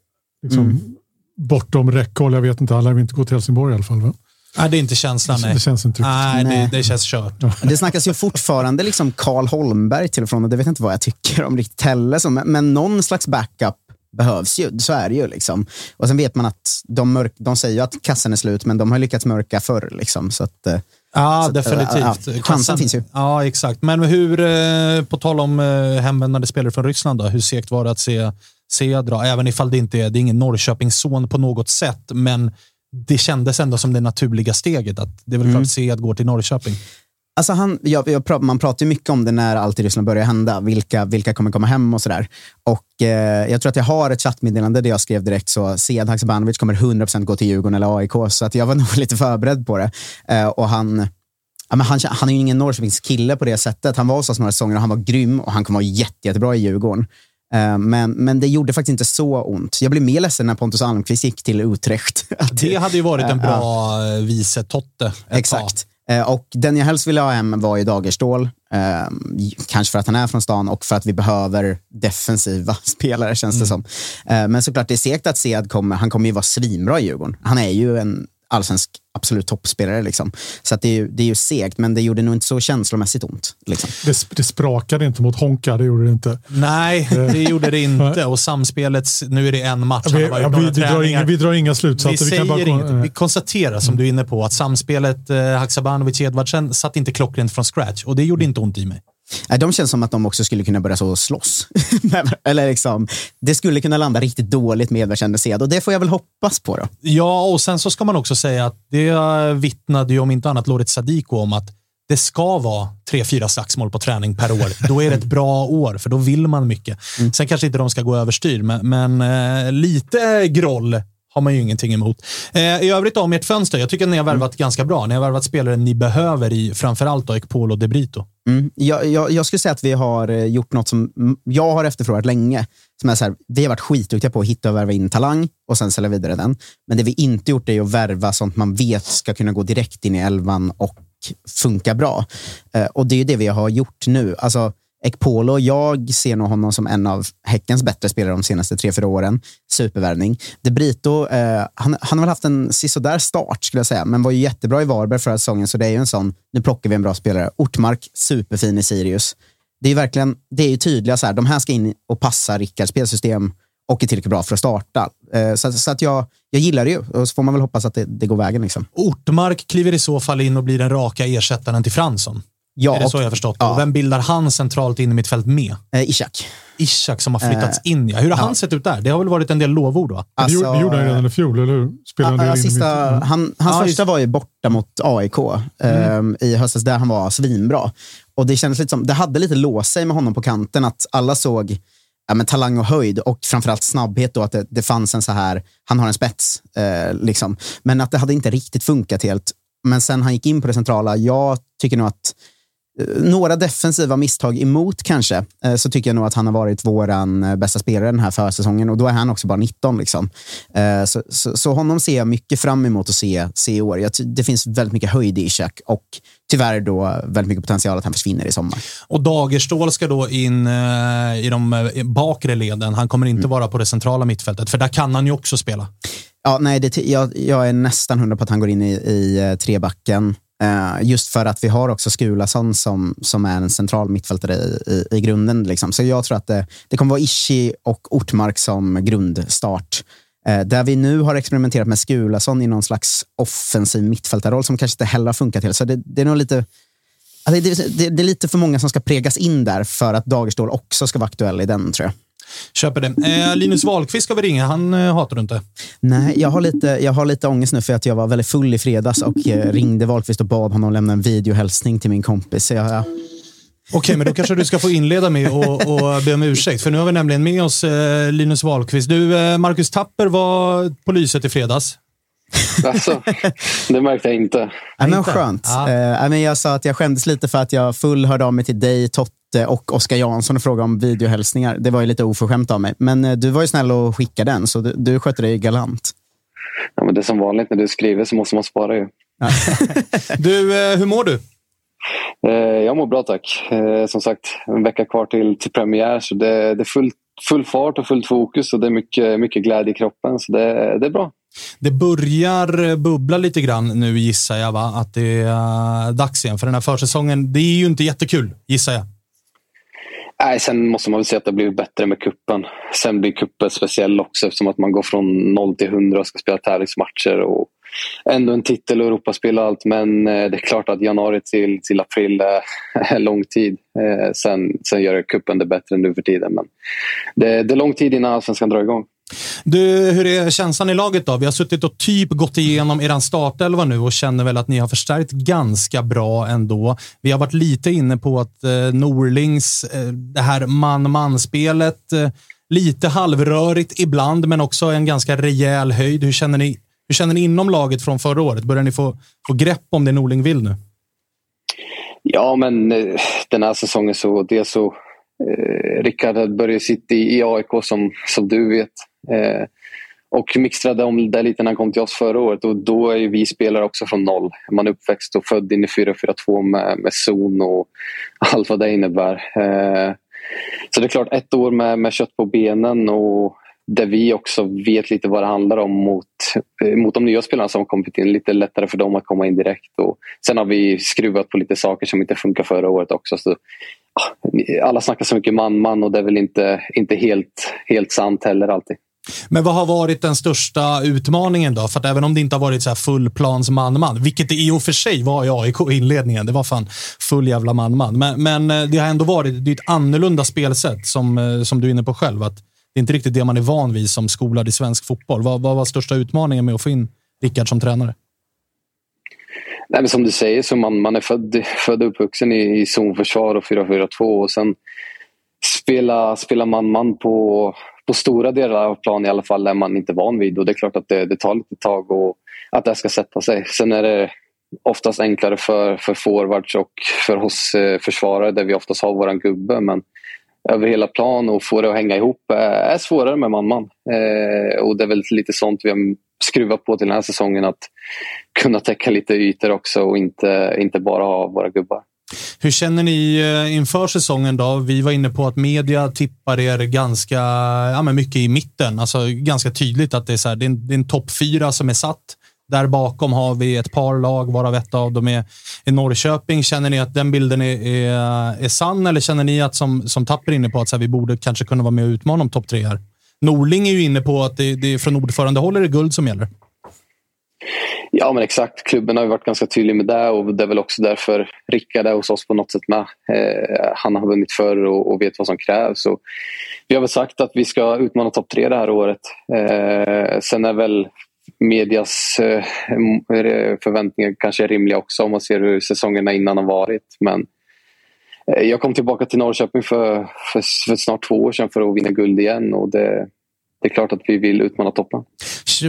liksom, mm. bortom räckhåll. Jag vet inte, alla vill inte gå till Helsingborg i alla fall. Va? Nej, det är inte känslan. Nej. Det känns inte nej, nej. Det, det känns kört. Det snackas ju fortfarande liksom Karl Holmberg till och från och det vet jag inte vad jag tycker om riktigt heller. Men, men någon slags backup behövs ju. Så är det ju. Liksom. Och sen vet man att de, mörk, de säger att kassan är slut, men de har lyckats mörka förr. Liksom, så att, eh, Ja, så definitivt. Ja, chansen finns ju. Ja, exakt. Men hur, eh, på tal om eh, hemvändande spelare från Ryssland, då, hur segt var det att se, se dra? Även ifall det inte är, det är ingen Norrköpingsson på något sätt, men det kändes ändå som det naturliga steget. Att det är väl klart mm. att går till Norrköping. Alltså han, jag, jag, man pratar ju mycket om det när allt i Ryssland börjar hända. Vilka, vilka kommer komma hem och sådär. Och eh, jag tror att jag har ett chattmeddelande där jag skrev direkt så Sead Haksabanovic kommer 100% gå till Djurgården eller AIK. Så att jag var [laughs] nog lite förberedd på det. Eh, och han, ja, men han, han är ju ingen Norrköpings kille på det sättet. Han var hos oss några säsonger och han var grym och han kommer vara jätte, jättebra i Djurgården. Eh, men, men det gjorde faktiskt inte så ont. Jag blev mer ledsen när Pontus Almqvist gick till Utrecht. [laughs] Det hade ju varit en bra uh, vice Totte. Exakt. Uh, och den jag helst ville ha hem var ju Dagerstål. Kanske för att han är från stan och för att vi behöver defensiva [laughs] spelare känns det mm. som. men såklart, det är segt att Sead kommer. Han kommer ju vara svinbra i Djurgården. Han är ju en allsvensk absolut toppspelare. Liksom. Så att det, är ju, det är ju segt, men det gjorde nog inte så känslomässigt ont. Liksom. Det, det sprakade inte mot Honka, det gjorde det inte. Nej, det gjorde det inte. Och samspelet, nu är det en match. Vi, ja, vi, vi, drar inga, vi drar inga slutsatser. Vi, vi, bara, inget, vi konstaterar, som du är inne på, att samspelet eh, Haksabanovic-Edvardsen satt inte klockrent från scratch och det gjorde inte ont i mig. De känns som att de också skulle kunna börja så slåss. [laughs] Eller liksom, det skulle kunna landa riktigt dåligt med Edvardsen Sead och det får jag väl hoppas på. Då. Ja, och sen så ska man också säga att det vittnade ju om inte annat Loret Sadiko om att det ska vara tre, fyra slagsmål på träning per år. Då är det ett bra år, för då vill man mycket. Mm. Sen kanske inte de ska gå överstyr, men, men eh, lite groll har man ju ingenting emot. Eh, I övrigt om ert fönster, jag tycker att ni har värvat mm. ganska bra. Ni har värvat spelare ni behöver i framförallt Ekpol och Debrito. Mm. Jag, jag, jag, skulle säga att vi har eh, gjort något som jag har efterfrågat länge. Som är så här, vi har varit skitduktiga på att hitta och värva in talang och sen sälja vidare den. Men det vi inte gjort är att värva sånt man vet ska kunna gå direkt in i elvan och funkar bra. Eh, och det är det vi har gjort nu. Alltså, Ekpolo, jag ser nog honom som en av Häckens bättre spelare de senaste tre, fyra åren. Supervärvning. De Brito, eh, han, han har väl haft en sisådär start skulle jag säga, men var ju jättebra i Varberg förra säsongen, så det är ju en sån, nu plockar vi en bra spelare. Ortmark, superfin i Sirius. Det är ju verkligen, det är ju tydliga så här, de här ska in och passa Rickards spelsystem och är tillräckligt bra för att starta. Eh, så, så att jag, jag gillar det ju och så får man väl hoppas att det, det går vägen. Liksom. Ortmark kliver i så fall in och blir den raka ersättaren till Fransson. Ja, är det så jag har förstått ja. Och Vem bildar han centralt in i mitt fält med? Eh, Ishak. Ishak som har flyttats eh, in, ja. Hur har ja. han sett ut där? Det har väl varit en del lovord, va? Alltså, det gjorde han redan i fjol, eller hur? Spelade ja, sista, mm. han, hans ja, första var ju borta mot AIK mm. eh, i höstas, där han var svinbra. Och det kändes lite som, det hade lite låst sig med honom på kanten, att alla såg ja, men talang och höjd och framförallt snabbhet. Då, att det, det fanns en så här, han har en spets. Eh, liksom. Men att det hade inte riktigt funkat helt. Men sen han gick in på det centrala, jag tycker nog att några defensiva misstag emot kanske, eh, så tycker jag nog att han har varit vår eh, bästa spelare den här försäsongen och då är han också bara 19. Liksom. Så, så, så honom ser jag mycket fram emot att se, se i år. Jag, det finns väldigt mycket höjd i Ishak och tyvärr då väldigt mycket potential att han försvinner i sommar. Och Dagerstål ska då in eh, i de eh, bakre leden. Han kommer inte mm. vara på det centrala mittfältet, för där kan han ju också spela. Ja, nej, det, jag, jag är nästan hundra på att han går in i, i eh, trebacken. Eh, just för att vi har också Skulason som, som är en central mittfältare i, i, i grunden. Liksom. Så jag tror att det, det kommer vara Ishi och Ortmark som grundstart. Eh, där vi nu har experimenterat med Skulason i någon slags offensiv mittfältarroll som kanske inte heller har funkat helt. Så det, det är nog lite... Alltså, det, det, det, är lite för många som ska pregas in där för att Dagerstål också ska vara aktuell i den, tror jag. Köper det. Eh, Linus Wahlqvist ska vi ringa. Han eh, hatar du inte? Nej, jag har, lite, jag har lite ångest nu för att jag var väldigt full i fredags och eh, ringde Wahlqvist och bad honom lämna en videohälsning till min kompis. Så jag, Okej, men då kanske du ska få inleda med att be om ursäkt. För nu har vi nämligen med oss eh, Linus Wahlqvist. Du, eh, Marcus Tapper var på lyset i fredags. Alltså, det märkte jag inte. Ja, men skönt. Ja. Eh, men jag sa att jag skämdes lite för att jag full hörde av mig till dig, Totte och Oskar Jansson och frågade om videohälsningar. Det var ju lite oförskämt av mig. Men eh, du var ju snäll och skickade den, så du, du skötte dig galant. Ja, men det är som vanligt när du skriver så måste man spara ju. [laughs] Du, eh, hur mår du? Eh, jag mår bra tack. Eh, som sagt, en vecka kvar till, till premiär så det, det är full, full fart och fullt fokus och det är mycket, mycket glädje i kroppen. Så det, det är bra. Det börjar bubbla lite grann nu gissar jag, va? att det är dags igen. För den här försäsongen, det är ju inte jättekul gissar jag. Nej, sen måste man väl säga att det har blivit bättre med kuppen. Sen blir kuppen speciell också eftersom att man går från 0 till 100 och ska spela tävlingsmatcher. Och ändå en titel och Europaspel och allt men eh, det är klart att januari till, till april eh, är lång tid. Eh, sen, sen gör kuppen det bättre nu för tiden men det, det är lång tid innan allsvenskan drar igång. Du, hur är känslan i laget då? Vi har suttit och typ gått igenom er startelva nu och känner väl att ni har förstärkt ganska bra ändå. Vi har varit lite inne på att eh, Norlings, eh, det här man-man-spelet, eh, lite halvrörigt ibland, men också en ganska rejäl höjd. Hur känner ni hur känner ni inom laget från förra året? Börjar ni få, få grepp om det Norling vill nu? Ja, men eh, den här säsongen så dels så eh, Rickard började sitta i, i AIK som, som du vet. Eh, och mixtrade om det lite när han kom till oss förra året och då är ju vi spelare också från noll. Man är uppväxt och född in i 4-4-2 med, med zon och [laughs] allt vad det innebär. Eh, så det är klart, ett år med, med kött på benen och där vi också vet lite vad det handlar om mot, eh, mot de nya spelarna som kommit in. Lite lättare för dem att komma in direkt. Och sen har vi skruvat på lite saker som inte funkar förra året också. Så, ah, alla snackar så mycket man-man och det är väl inte, inte helt, helt sant heller alltid. Men vad har varit den största utmaningen då? För att även om det inte har varit så här full plans man-man, vilket det i och för sig var i AIK i inledningen. Det var fan full jävla man-man. Men, men eh, det har ändå varit det är ett annorlunda spelsätt som, eh, som du är inne på själv. Att det är inte riktigt det man är van vid som skolad i svensk fotboll. Vad, vad var största utmaningen med att få in Rickard som tränare? Nej, men som du säger, så man, man är född, född och uppvuxen i, i zonförsvar och 4-4-2 och sen spela, spela man-man på, på stora delar av planen i alla fall är man inte van vid och det är klart att det, det tar lite tag och att det ska sätta sig. Sen är det oftast enklare för, för forwards och för oss eh, försvarare där vi oftast har våran gubbe men över hela plan och få det att hänga ihop är svårare med man-man. Eh, och det är väl lite sånt vi har skruvat på till den här säsongen att kunna täcka lite ytor också och inte, inte bara ha våra gubbar. Hur känner ni eh, inför säsongen då? Vi var inne på att media tippar er ganska ja, men mycket i mitten. Alltså ganska tydligt att det är, så här, det är en, det är en topp fyra som är satt. Där bakom har vi ett par lag, varav ett av dem är, är Norrköping. Känner ni att den bilden är, är, är sann eller känner ni att som, som Tapper är inne på att så här, vi borde kanske kunna vara med och utmana om topp tre här? Norling är ju inne på att det, det är från ordförande håll är det guld som gäller. Ja men exakt, klubben har ju varit ganska tydlig med det och det är väl också därför Rickard är hos oss på något sätt med. Eh, han har vunnit förr och, och, vet vad som krävs. Och vi har väl sagt att vi ska utmana topp tre det här året. Eh, sen är väl medias eh, förväntningar kanske rimliga också om man ser hur säsongerna innan har varit. Men eh, jag kom tillbaka till Norrköping för, för, för, snart två år sedan för att vinna guld igen och det, det är klart att vi vill utmana toppen.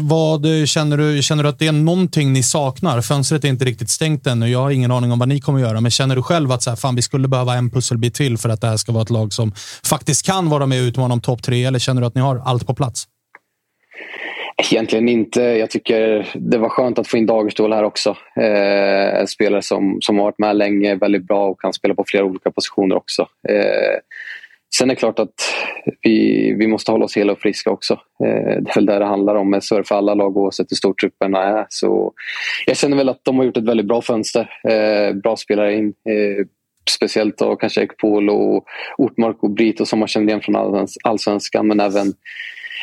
Vad känner du? Känner du att det är någonting ni saknar? Fönstret är inte riktigt stängt ännu. Jag har ingen aning om vad ni kommer göra, men känner du själv att så här, fan, vi skulle behöva en pusselbit till för att det här ska vara ett lag som faktiskt kan vara med och utmana om topp tre? Eller känner du att ni har allt på plats? Egentligen inte. Jag tycker det var skönt att få in Dagerstål här också. Eh, en spelare som, som har varit med länge, väldigt bra och kan spela på flera olika positioner också. Eh, sen är det klart att vi, vi måste hålla oss hela och friska också. Eh, det är väl det det handlar om. Men så är det för alla lag oavsett hur stor trupperna är. Så jag känner väl att de har gjort ett väldigt bra fönster. Eh, bra spelare in. Eh, speciellt då kanske Ekpol och Ortmark och Brito som man känner igen från allsvenskan men även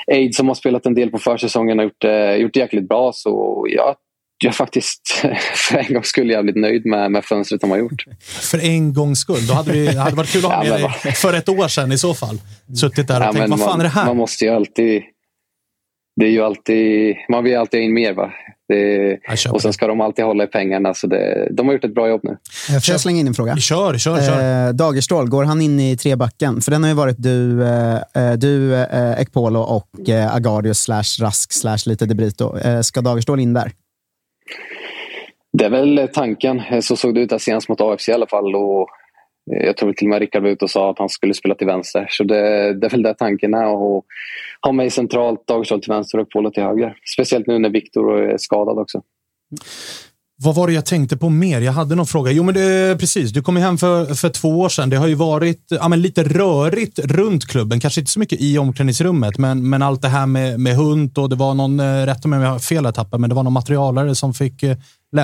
Aid som har spelat en del på försäsongen har gjort, eh, gjort det jäkligt bra. Så jag, jag faktiskt [laughs] för en gångs skull jävligt nöjd med, med fönstret de har gjort. För en gångs skull? Då hade det hade varit kul att ha [laughs] med ja, dig för ett år sedan i så fall. Suttit där och ja, tänkt, vad fan man, är det här? Man måste ju alltid... Det är ju alltid... Man vill alltid ha in mer. Va? Det, och sen ska de alltid hålla i pengarna. Så det, de har gjort ett bra jobb nu. Eh, får jag slänga in en fråga? Kör, kör, kör. Eh, Dagerstål, går han in i trebacken? För den har ju varit du, eh, eh du eh, Ekpolo och eh, Agardius slash Rask slash lite Debrito. Eh, ska Dagerstål in där? Det är väl tanken. Så såg det ut senast mot AFC i alla fall. Och eh, jag tror till och med Rickard var ute och sa att han skulle spela till vänster. Så det, det är väl där tanken är. Att ha mig centralt, Dagerstål till vänster och Polo till höger. Speciellt nu när Viktor är skadad också. Vad var det jag tänkte på mer? Jag hade någon fråga. Jo, men det, precis. Du kom hem för, för två år sedan. Det har ju varit ja, men lite rörigt runt klubben. Kanske inte så mycket i omklädningsrummet, men, men allt det här med, med hund och det var någon, eh, rätt om jag har fel etapp, men det var någon materialare som fick eh,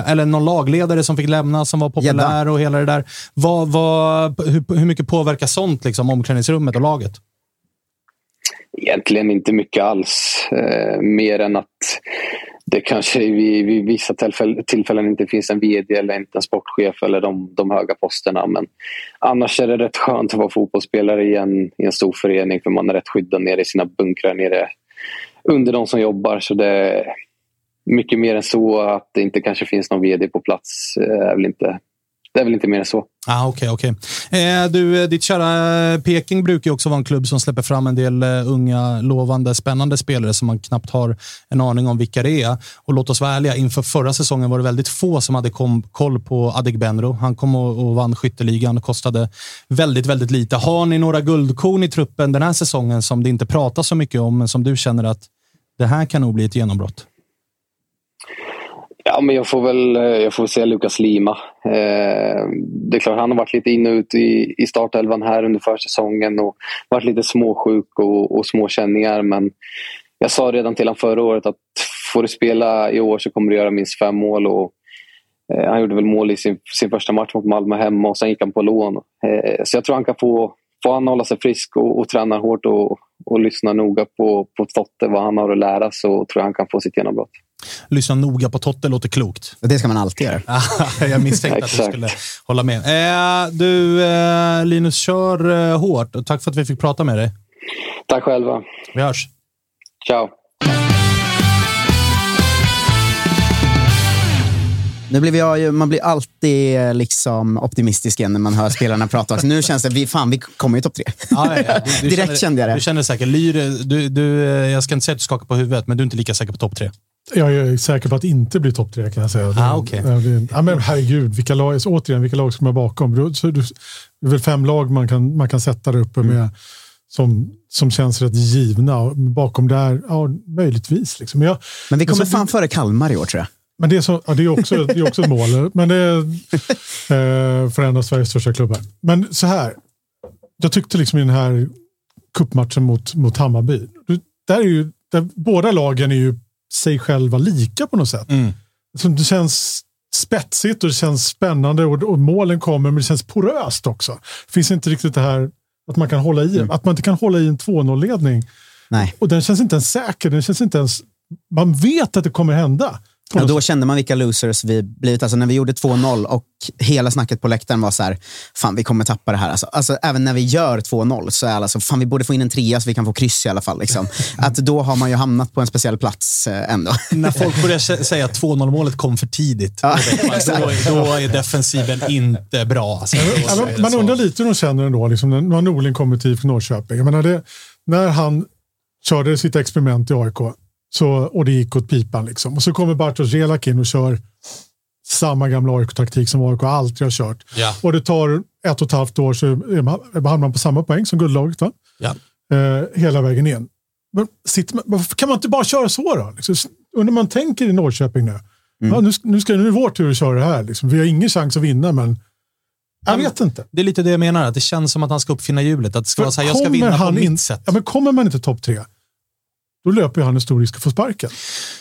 eller någon lagledare som fick lämna som var populär och hela det där. Vad, vad, hur, hur mycket påverkar sånt liksom, omklädningsrummet och laget? Egentligen inte mycket alls. Eh, mer än att det kanske vid, vid vissa tillfällen, tillfällen inte finns en VD eller inte en sportchef eller de, de höga posterna. Men annars är det rätt skönt att vara fotbollsspelare i en, i en stor förening för man är rätt skyddad nere i sina bunkrar nere under de som jobbar. Så det, mycket mer än så. Att det inte kanske finns någon vd på plats eh, är väl inte, det är väl inte mer än så. Ah, okay, okay. Eh, du, eh, ditt kära eh, Peking brukar ju också vara en klubb som släpper fram en del eh, unga, lovande, spännande spelare som man knappt har en aning om vilka det är. Och låt oss vara ärliga, inför förra säsongen var det väldigt få som hade kom, koll på Adegbenro. Han kom och, och vann skytteligan och kostade väldigt, väldigt lite. Har ni några guldkorn i truppen den här säsongen som det inte pratas så mycket om, men som du känner att det här kan nog bli ett genombrott? Ja, men jag får väl eh, jag får säga Lukas Lima. Eh, det är klart, han har varit lite in och ut i, i startelvan här under försäsongen och varit lite småsjuk och, och småkänningar. Men jag sa redan till honom förra året att får du spela i år så kommer du göra minst fem mål. Och, eh, han gjorde väl mål i sin, sin första match mot Malmö hemma och sen gick han på lån. Eh, så jag tror han kan få, få han hålla sig frisk och, och träna hårt och, och lyssna noga på, på Totte, vad han har att lära, så tror jag han kan få sitt genombrott. Lyssna noga på Totte låter klokt. Det ska man alltid göra. [laughs] jag misstänkte att du skulle hålla med. Eh, du, eh, Linus, kör eh, hårt. Tack för att vi fick prata med dig. Tack själva. Vi hörs. Ciao. Nu blir jag, man blir alltid eh, liksom optimistisk igen när man hör spelarna [laughs] prata. Så nu känns det, vi, fan vi kommer ju topp tre. Ja, ja, ja. [laughs] Du, du Direkt känner, kände jag det. Du känner säkert, Lyre, du, du, jag ska inte säga att du skakar på huvudet, men du är inte lika säker på topp tre. Jag är säker på att inte bli topp tre kan jag säga. Ah, okay. ja, men herregud, vilka lag, återigen, vilka lag ska man bakom? Det är väl fem lag man kan, man kan sätta där uppe med som, som känns rätt givna. Bakom där, ja, möjligtvis. Liksom. Men, jag, Men vi kommer alltså, fan före Kalmar i år tror jag. Men det är, så, ja, det är också, det är också ett mål. Men det är [laughs] eh, för en av Sveriges största klubbar. Men så här. Jag tyckte liksom i den här kuppmatchen mot, mot Hammarby. Där är ju, där, båda lagen är ju sig själva lika på något sätt. Mm. Så det känns spetsigt och det känns spännande och, och målen kommer men det känns poröst också. Det finns inte riktigt det här att man kan hålla i, att man inte kan hålla i en 2-0-ledning. Nej. Och den känns inte ens säker. Den känns inte ens, man vet att det kommer hända. Något då kände man vilka losers vi blivit. Alltså när vi gjorde 2-0 och hela snacket på läktaren var så här, fan vi kommer tappa det här. Alltså, alltså även när vi gör 2-0 så är alla så, fan vi borde få in en trea så vi kan få kryss i alla fall. Liksom. [laughs] Att då har man ju hamnat på en speciell plats eh, ändå. När folk [laughs] börjar sä- säga att 2-0-målet kom för tidigt, Ja, då, man, då, är defensiven inte bra. Alltså, man så. undrar lite hur de känner ändå, liksom, när när Norling kommer till IFK Norrköping. Jag menar det, när han körde sitt experiment i AIK så, och det gick åt pipan. Liksom. Och så kommer Bartosz Jelak in och kör samma gamla AIK-taktik som AIK alltid har kört. Ja. Och det tar ett och ett halvt år så hamnar man på samma poäng som guldlaget. Va? Ja. Eh, hela vägen in. Men sitter man, varför kan man inte bara köra så då? Liksom, undrar man tänker i Norrköping nu. Ja, nu, ska- nu, ska, nu är det vår tur att köra det här. Liksom. Vi har ingen chans att vinna, men jag vet inte. Det är lite det jag menar, att det känns som att han ska uppfinna hjulet. Att det ska vara så här, jag ska vinna på mitt in- sätt. Ja, men kommer man inte topp tre, då löper han en stor risk att få sparken.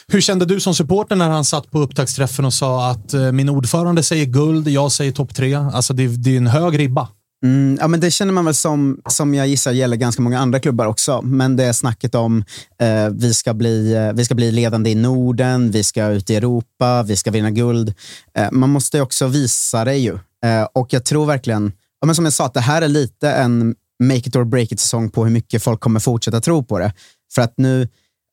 Hur kände du som supporter när han satt på upptaktsträffen och sa att eh, min ordförande säger guld, jag säger topp tre? Alltså det, det är en hög ribba. Mm, ja, men det känner man väl som, som jag gissar gäller ganska många andra klubbar också. Men det är snacket om eh, vi, ska bli, eh, vi ska bli ledande i Norden, vi ska ut i Europa, vi ska vinna guld. Eh, man måste ju också visa det ju. Eh, och jag tror verkligen, ja, men som jag sa, att det här är lite en make it or break it säsong på hur mycket folk kommer fortsätta tro på det. För att nu,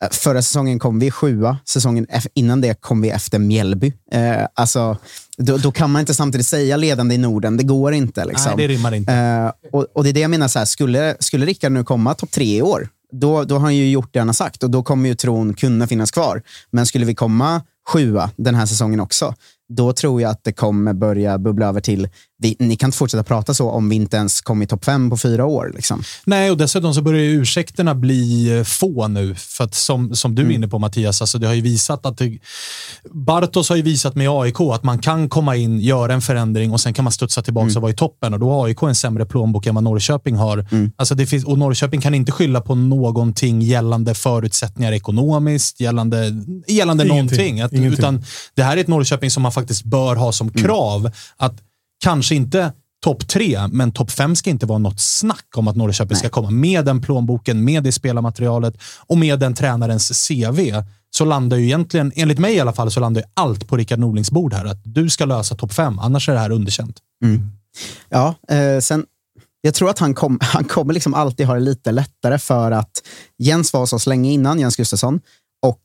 eh, förra säsongen kom vi sjua, säsongen innan det kom vi efter Mjällby. Eh, alltså, då, då kan man inte samtidigt säga ledande i Norden, det går inte. Liksom. Nej, det rimmar inte. Eh, och, och det är det jag menar, så här, skulle, skulle Rickard nu komma topp tre i år, då, då har han ju gjort det han har sagt och då kommer ju tron kunna finnas kvar. Men skulle vi komma sjua den här säsongen också, då tror jag att det kommer börja bubbla över till, vi, ni kan inte fortsätta prata så om vi inte ens kommer i topp fem på fyra år. Liksom. Nej, och dessutom så börjar ju ursäkterna bli eh, få nu. För att som, som du är inne på Mattias, alltså det har ju visat att det, Bartos har ju visat med AIK att man kan komma in, göra en förändring och sen kan man studsa tillbaka och vara i toppen. Och då har AIK en sämre plånbok än vad Norrköping har. Alltså det finns, och Norrköping kan inte skylla på någonting gällande förutsättningar ekonomiskt, gällande, gällande Ingenting. någonting. Att, Ingenting. utan det här är ett Norrköping som man faktiskt bör ha som krav. Att kanske inte topp tre, men topp fem ska inte vara något snack om att Norrköping ska komma med den plånboken, med det spelarmaterialet och med den tränarens CV. Så landar ju egentligen, enligt mig i alla fall, så landar ju allt på Rickard Norlings bord här. Att du ska lösa topp fem, annars är det här underkänt. Ja, eh, sen, jag tror att han, kom, [laughs] han kommer liksom alltid ha det lite lättare för att Jens var hos oss länge innan, Jens Gustafsson. Och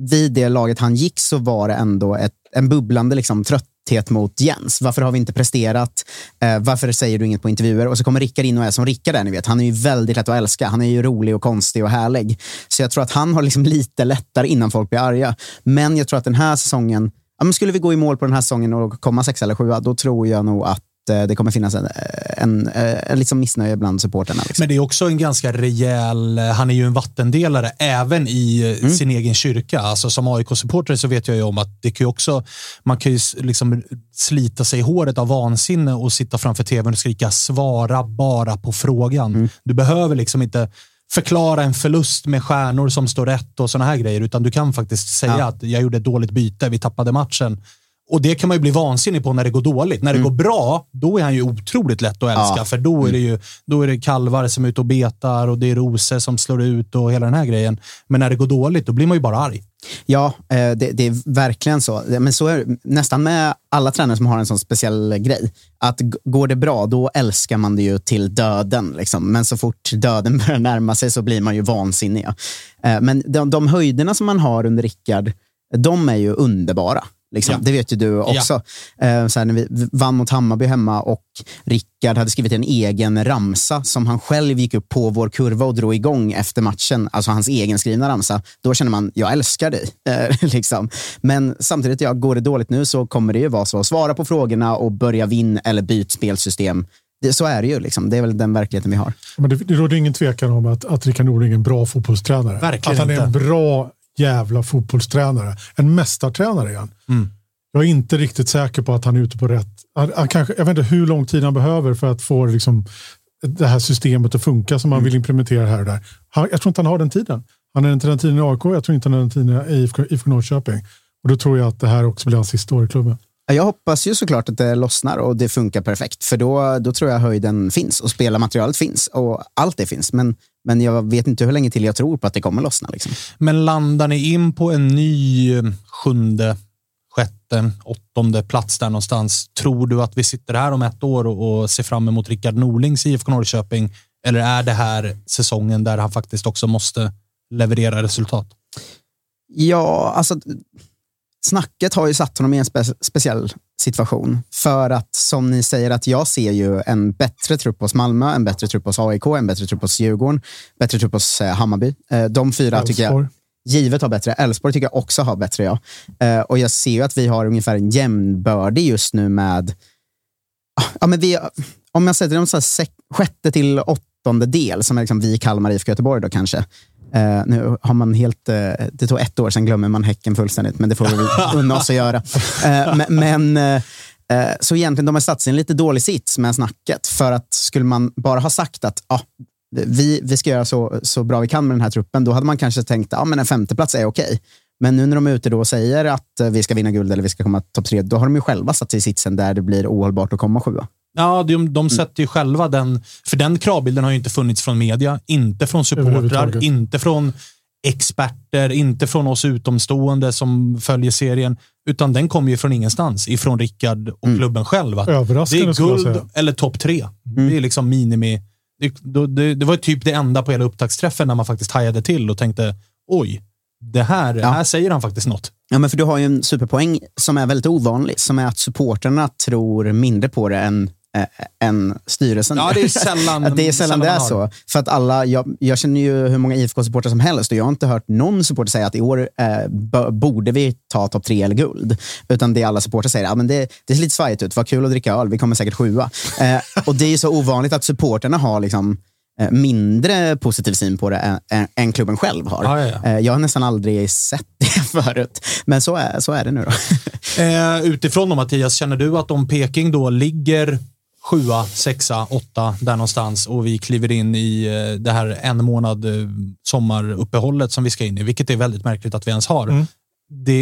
vid det laget han gick så var det ändå ett, en bubblande liksom, trötthet mot Jens. Varför har vi inte presterat? Eh, varför säger du inget på intervjuer? Och så kommer Rickard in och är som Rickard är, ni vet. Han är ju väldigt lätt att älska. Han är ju rolig och konstig och härlig. Så jag tror att han har liksom lite lättare innan folk blir arga. Men jag tror att den här säsongen, ja, men skulle vi gå i mål på den här säsongen och komma sex eller sjua, då tror jag nog att det kommer finnas en, en, en liksom missnöje bland supporterna. Liksom. Men det är också en ganska rejäl, han är ju en vattendelare även i eh, sin egen kyrka. Alltså som AIK-supporter så vet jag ju om att det kan också, man kan ju liksom slita sig i håret av vansinne och sitta framför tvn och skrika svara bara på frågan. Du behöver liksom inte förklara en förlust med stjärnor som står rätt och såna här grejer, utan du kan faktiskt säga Ja. att jag gjorde ett dåligt byte, vi tappade matchen. Och det kan man ju bli vansinnig på när det går dåligt. När det går bra, då är han ju otroligt lätt att älska. Ja. För då är det ju då är det kalvar som är ute och betar och det är rosor som slår ut och hela den här grejen. Men när det går dåligt, då blir man ju bara arg. Ja, eh, det, det är verkligen så. Men så är det nästan med alla tränare som har en sån speciell grej. Att går det bra, då älskar man det ju till döden. Liksom. Men så fort döden [laughs] börjar närma sig så blir man ju vansinnig. Eh, Men de, de höjderna som man har under Rickard, de är ju underbara. Liksom. Ja. Det vet ju du också. Eh, Så här, när vi vann mot Hammarby hemma och Rickard hade skrivit en egen ramsa som han själv gick upp på vår kurva och drog igång efter matchen. Alltså hans egenskrivna ramsa. Då känner man, jag älskar dig. [laughs] Eh, liksom. Men samtidigt, ja, går det dåligt nu så kommer det ju vara så. Svara på frågorna och börja vinn eller byt spelsystem. det, så är det ju. Liksom. Det är väl den verkligheten vi har. Men det, det råder ingen tvekan om att, att Rickard Norling är en bra fotbollstränare. Verkligen att han är en inte. bra jävla fotbollstränare. En mästartränare igen. Mm. Jag är inte riktigt säker på att han är ute på rätt... Han, han kanske, jag vet inte hur lång tid han behöver för att få liksom, det här systemet att funka som han vill implementera här och där. Han, jag tror inte han har den tiden. Han har inte den tiden i AIK, jag tror inte han har den tiden i IFK, IFK Norrköping. Och då tror jag att det här också blir hans sista år i klubben. Jag hoppas ju såklart att det lossnar och det funkar perfekt. För då, då tror jag höjden finns och spelarmaterialet finns och allt det finns. Men, men jag vet inte hur länge till jag tror på att det kommer lossna. Liksom. Men landar ni in på en ny eh, sjunde, sjätte, åttonde plats där någonstans? Tror du att vi sitter här om ett år och, och ser fram emot Rickard Norlings IFK Norrköping? Eller är det här säsongen där han faktiskt också måste leverera resultat? Ja, alltså snacket har ju satt honom i en spe speciell situation. För att som ni säger, att jag ser ju en bättre trupp hos Malmö, en bättre trupp hos AIK, en bättre trupp hos Djurgården, bättre trupp hos eh, Hammarby. Eh, de fyra tycker jag givet har bättre. Elfsborg tycker jag också har bättre, ja. Eh, och jag ser ju att vi har ungefär en jämnbördig just nu med... Ja, men vi, om jag sätter dem så här sjätte till åttonde del, som är liksom vi, Kalmar, IFK Göteborg då kanske. Eh, nu har man helt, eh, det tog ett år, sen glömmer man Häcken fullständigt, men det får vi [laughs] unna oss att göra. Eh, men så egentligen, de har satt sig i en lite dålig sits med snacket. För att skulle man bara ha sagt att ah, vi, vi ska göra så, så bra vi kan med den här truppen, då hade man kanske tänkt att ah, men en femteplats är okej. Men nu när de är ute då och säger att vi ska vinna guld eller vi ska komma topp tre, då har de ju själva satt sig i sitsen där det blir ohållbart att komma sjua. Ja, de, de sätter ju själva den, för den kravbilden har ju inte funnits från media, inte från supportrar, inte från experter, inte från oss utomstående som följer serien, utan den kommer ju från ingenstans, ifrån Rickard och klubben själv. Det är guld eller topp tre. Det är liksom minimi. Det, det, det var typ det enda på hela upptaktsträffen när man faktiskt hajade till och tänkte, oj, det här, Ja. här säger han faktiskt något. Ja, men för du har ju en superpoäng som är väldigt ovanlig, som är att supporterna tror mindre på det än, än styrelsen. Ja, det är sällan- [laughs] det är sällan det är så. För att alla, jag, jag känner ju hur många IFK-supportrar som helst och jag har inte hört någon supporter säga att i år eh, borde vi ta topp tre eller guld. Utan det alla supportrar säger, ja, men det, det ser lite svajigt ut, vad kul att dricka öl, vi kommer säkert sjua. Eh, och det är så ovanligt att supporterna har liksom eh, mindre positiv syn på det än, än, än klubben själv har. Ja, ja, ja. Eh, Jag har nästan aldrig sett det [laughs] förut. Men så är, så är det nu då. Eh, utifrån då Mattias, känner du att om Peking då ligger sjua, sexa, åtta där någonstans och vi kliver in i eh, det här en månad eh, sommaruppehållet som vi ska in i, vilket är väldigt märkligt att vi ens har. Mm. Det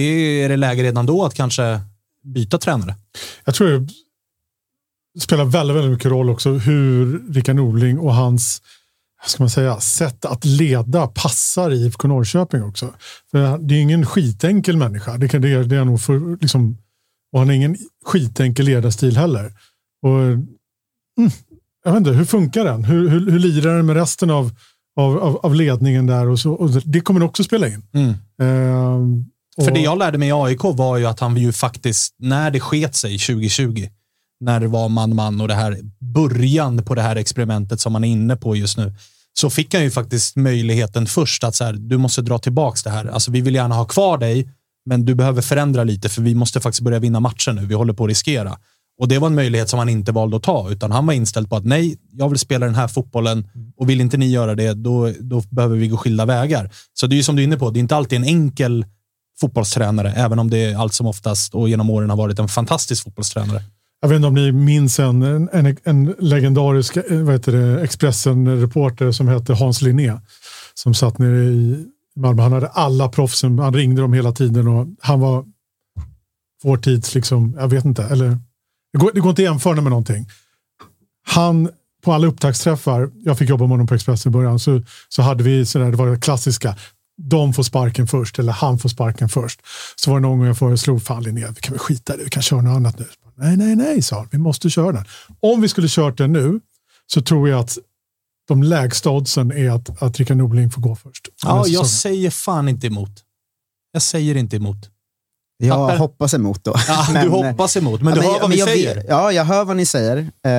är det läge redan då att kanske byta tränare. Jag tror det spelar väldigt, väldigt mycket roll också hur Rickard Norling och hans vad ska man säga, sätt att leda passar i IFK Norrköping också. För det är ingen skitenkel människa. Det, kan, det, är, det är nog för, liksom, och han har ingen skitenkel ledarstil heller. Och, mm, jag vet inte, hur funkar den? Hur, hur, hur lirar den med resten av, av, av, ledningen där? Och så, och det kommer också spela in. Ehm, För och- det jag lärde mig i AIK var ju att han ju faktiskt, när det sket sig 2020, när det var man-man och det här början på det här experimentet som man är inne på just nu, så fick han ju faktiskt möjligheten först att så här, du måste dra tillbaks det här. Alltså vi vill gärna ha kvar dig, men du behöver förändra lite för vi måste faktiskt börja vinna matcher nu. Vi håller på att riskera. Och det var en möjlighet som han inte valde att ta, utan han var inställd på att nej, jag vill spela den här fotbollen och vill inte ni göra det, då, då behöver vi gå skilda vägar. Så det är ju som du är inne på, det är inte alltid en enkel fotbollstränare, även om det allt som oftast och genom åren har varit en fantastisk fotbollstränare. Jag vet inte om ni minns en, en, en, legendarisk eh, Expressen-reporter som hette Hans Linné. Som satt nere i Malmö. Han hade alla proffsen, han ringde dem hela tiden och han var vår tids, liksom, jag vet inte, eller det går, det går inte att jämföra med någonting. Han, på alla upptaktsträffar, jag fick jobba med honom på Expressen i början, så, så hade vi sådär, det var det klassiska, de får sparken först eller han får sparken först. Så var det någon gång jag föreslog, fan Linné, vi kan väl skita i det, vi kan köra något annat nu. Nej, nej, nej, sa han. Vi måste köra den. Om vi skulle kört den nu så tror jag att de lägsta oddsen är att, att Rickard Norling får gå först. Ja, jag säger fan inte emot. Jag säger inte emot. Jag Papper. hoppas emot då. Ja, du [laughs] Men, hoppas emot, men du hör vad vi säger. vet- ja, jag hör vad ni säger. Uh,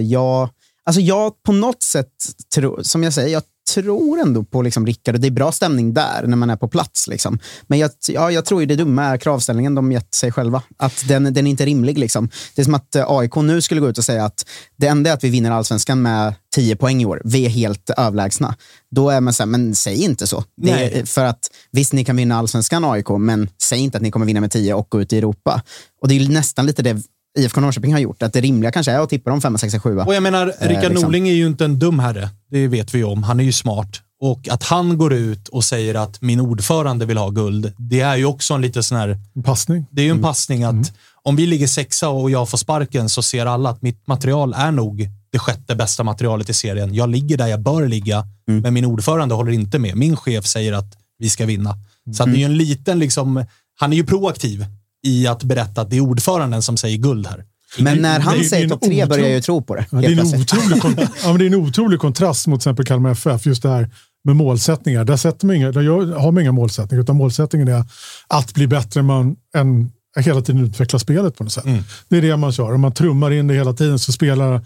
jag, alltså jag på något sätt, tror, som jag säger, jag tror ändå på liksom Rickard och det är bra stämning där när man är på plats. Liksom. Men jag, ja, jag tror ju det dumma är kravställningen de gett sig själva. Att den, den är inte rimlig. Liksom. Det är som att eh, AIK nu skulle gå ut och säga att det enda är att vi vinner allsvenskan med 10 poäng i år. Vi är helt överlägsna. Då är man så här, men säg inte så. Är, för att visst, ni kan vinna allsvenskan AIK, men säg inte att ni kommer vinna med 10 och gå ut i Europa. Och det är nästan lite det IFK Norrköping har gjort. Att det rimliga kanske är att tippa dem 5, 6, 7. Och jag menar, Rickard liksom. Norling är ju inte en dum herre. Det vet vi ju om. Han är ju smart. Och att han går ut och säger att min ordförande vill ha guld, det är ju också en lite sån här... En passning. Det är ju en passning att om vi ligger sexa och jag får sparken så ser alla att mitt material är nog det sjätte bästa materialet i serien. Jag ligger där jag bör ligga, men min ordförande håller inte med. Min chef säger att vi ska vinna. Så att det är ju en liten, liksom, han är ju proaktiv i att berätta att det är ordföranden som säger guld här. Men när han det säger topp tre börjar jag ju tro på det. Ja, det, är en otrolig, [laughs] ja, men det är en otrolig kontrast mot till exempel Kalmar FF. Just det här med målsättningar. Där, sätter man inga, där har man inga målsättningar, utan målsättningen är att bli bättre man, än hela tiden utveckla spelet på något sätt. Det är det man kör. Om man trummar in det hela tiden så spelar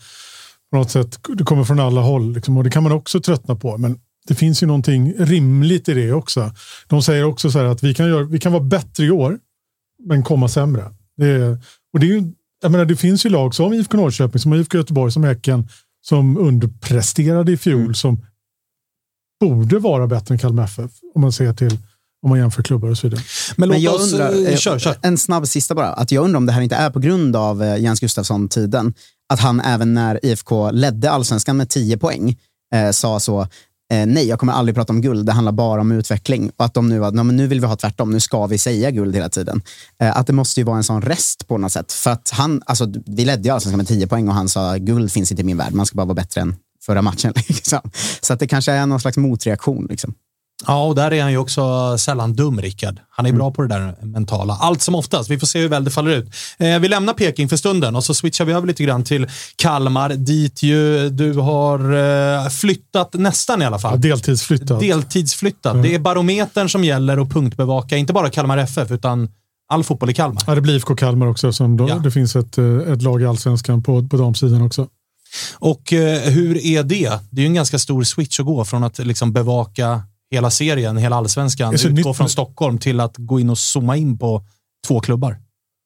på något sätt, det kommer från alla håll. Liksom, och det kan man också tröttna på. Men det finns ju någonting rimligt i det också. De säger också så här att vi kan, göra, vi kan vara bättre i år, men komma sämre. Det, är, och det, är ju, jag menar, det finns ju lag som IFK Norrköping, som IFK Göteborg, som Häcken, som underpresterade i fjol, som borde vara bättre än Kalmar FF, om man ser till om man jämför klubbar och så vidare. Men Men jag oss... undrar, eh, eh, kör, kör. en snabb sista bara. Att jag undrar om det här inte är på grund av eh, Jens Gustafsson-tiden. Att han även när IFK ledde allsvenskan med 10 poäng eh, sa så, eh, nej jag kommer aldrig prata om guld, det handlar bara om utveckling. Och att de nu var, "Nej, men nu vill vi ha tvärtom, nu ska vi säga guld hela tiden. Eh, att det måste ju vara en sån rest på något sätt. För att han, alltså vi ledde ju allsvenskan med 10 poäng och han sa guld finns inte i min värld, man ska bara vara bättre än förra matchen. [laughs] Liksom. Så att det kanske är någon slags motreaktion. Liksom. Ja, och där är han ju också sällan dum, Rickard. Han är bra på det där mentala. Allt som oftast. Vi får se hur väl det faller ut. Eh, vi lämnar Peking för stunden och så switchar vi över lite grann till Kalmar, dit ju du har eh, flyttat nästan i alla fall. Ja, deltidsflyttat. Deltidsflyttat. Det är barometern som gäller och punktbevaka, inte bara Kalmar FF, utan all fotboll i Kalmar. Ja, det blir IFK Kalmar också. Som då, Ja. Det finns ett, eh, ett lag i allsvenskan på, på damsidan också. Och eh, hur är det? Det är ju en ganska stor switch att gå från att liksom bevaka hela serien, hela allsvenskan, utgå nytt- från Stockholm till att gå in och zooma in på två klubbar.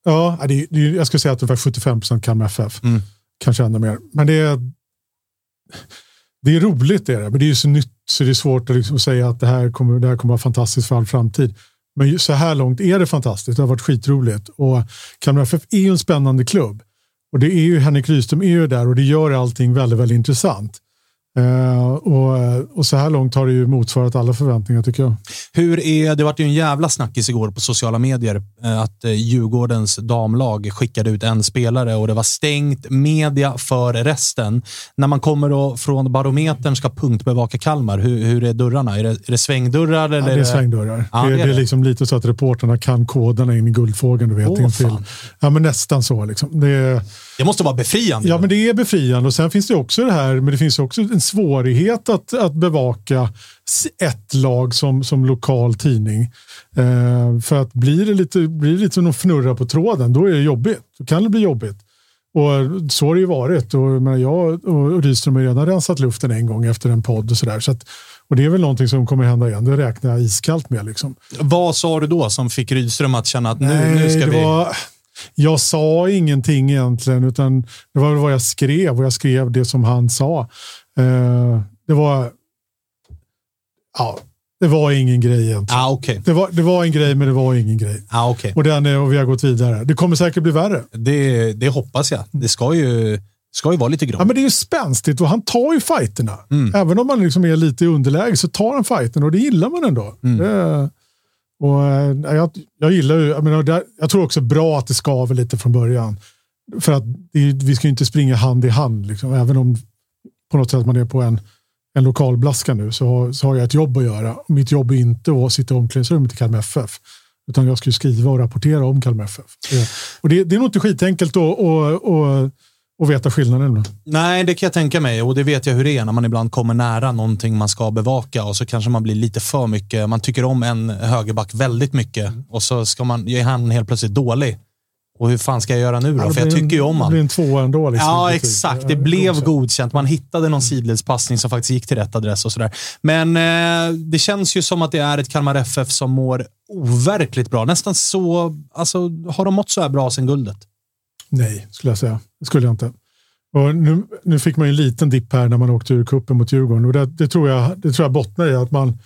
Ja, det det är, jag skulle säga att det var 75 procent Kalmar FF. Mm. Kanske ännu mer. Men det är, det är roligt, det är det. men det är ju så nytt så det är svårt att liksom säga att det här, kommer, det här kommer vara fantastiskt för all framtid. Men så här långt är det fantastiskt. Det har varit skitroligt. Och Kalmar FF är ju en spännande klubb. Och det är ju Henrik Rydström är ju där och det gör allting väldigt, väldigt intressant. Eh, och, och så här långt har det ju motsvarat alla förväntningar tycker jag. Hur är, det vart ju en jävla snackis igår på sociala medier eh, att eh, Djurgårdens damlag skickade ut en spelare och det var stängt media för resten. När man kommer då från barometern ska punktbevaka Kalmar, hur, hur är dörrarna? Är det, är det svängdörrar? Eller Ja, det är svängdörrar. Ja, det, det är, är det är det. liksom lite så att reporterna kan koderna in i guldfågeln. Du vet, in till. Ja, men nästan så. Liksom. Det är, Det måste vara befriande. Ja, men det är befriande. Och sen finns det också det här, men det finns också en svårighet att, att bevaka ett lag som, som lokal tidning. Eh, för att blir det lite, blir det lite som att fnurra på tråden, då är det jobbigt. Då kan det bli jobbigt. Och så har det ju varit. Och, menar, jag och Rydström har redan rensat luften en gång efter en podd och sådär. Så att, och det är väl någonting som kommer hända igen. Det räknar jag iskallt med. Liksom. Vad sa du då som fick Rydström att känna att nu, Nej, nu ska vi... Var, jag sa ingenting egentligen, utan det var vad jag skrev och jag skrev det som han sa. Eh, det var... Ja, det var ingen grej egentligen. Ah, okay. Det, var, det var en grej, men det var ingen grej. ah, okay. Och, den är, och vi har gått vidare. Det kommer säkert bli värre. det, det hoppas jag. Det ska ju, ska ju vara lite Ja, grått. men det är ju spänstigt och han tar ju fighterna. Mm. Även om man liksom är lite i underläge så tar han fighten och det gillar man ändå. Mm. Det, och, eh, jag, jag gillar ju, jag, menar, det, jag tror också bra att det skaver lite från början. För att det, vi ska ju inte springa hand i hand. Liksom. Även om på något sätt man är på en, en lokalblaska nu så har, så har jag ett jobb att göra. Mitt jobb är inte att sitta i omklädningsrummet i Kalmar FF. Utan jag ska ju skriva och rapportera om Kalmar FF. Eh, och det, det är nog inte skitenkelt att, att veta skillnaden. Nej, det kan jag tänka mig och det vet jag hur det är när man ibland kommer nära någonting man ska bevaka och så kanske man blir lite för mycket. Man tycker om en högerback väldigt mycket och så ska man, är han helt plötsligt dålig. Och hur fan ska jag göra nu då? Ja, det För jag en- tycker ju om Det han. blir en tvåa ändå. Liksom, Ja, exakt. Det blev godkänt. godkänt. Man hittade någon sidledspassning som faktiskt gick till rätt adress och sådär. Men eh, det känns ju som att det är ett Kalmar FF som mår overkligt bra. Nästan så... Alltså, har de mått så här bra sen guldet? Nej, skulle jag säga. Det skulle jag inte. Och nu, nu fick man ju en liten dipp här när man åkte ur kuppen mot Djurgården. Och det, det, tror jag, det tror jag bottnar i att man,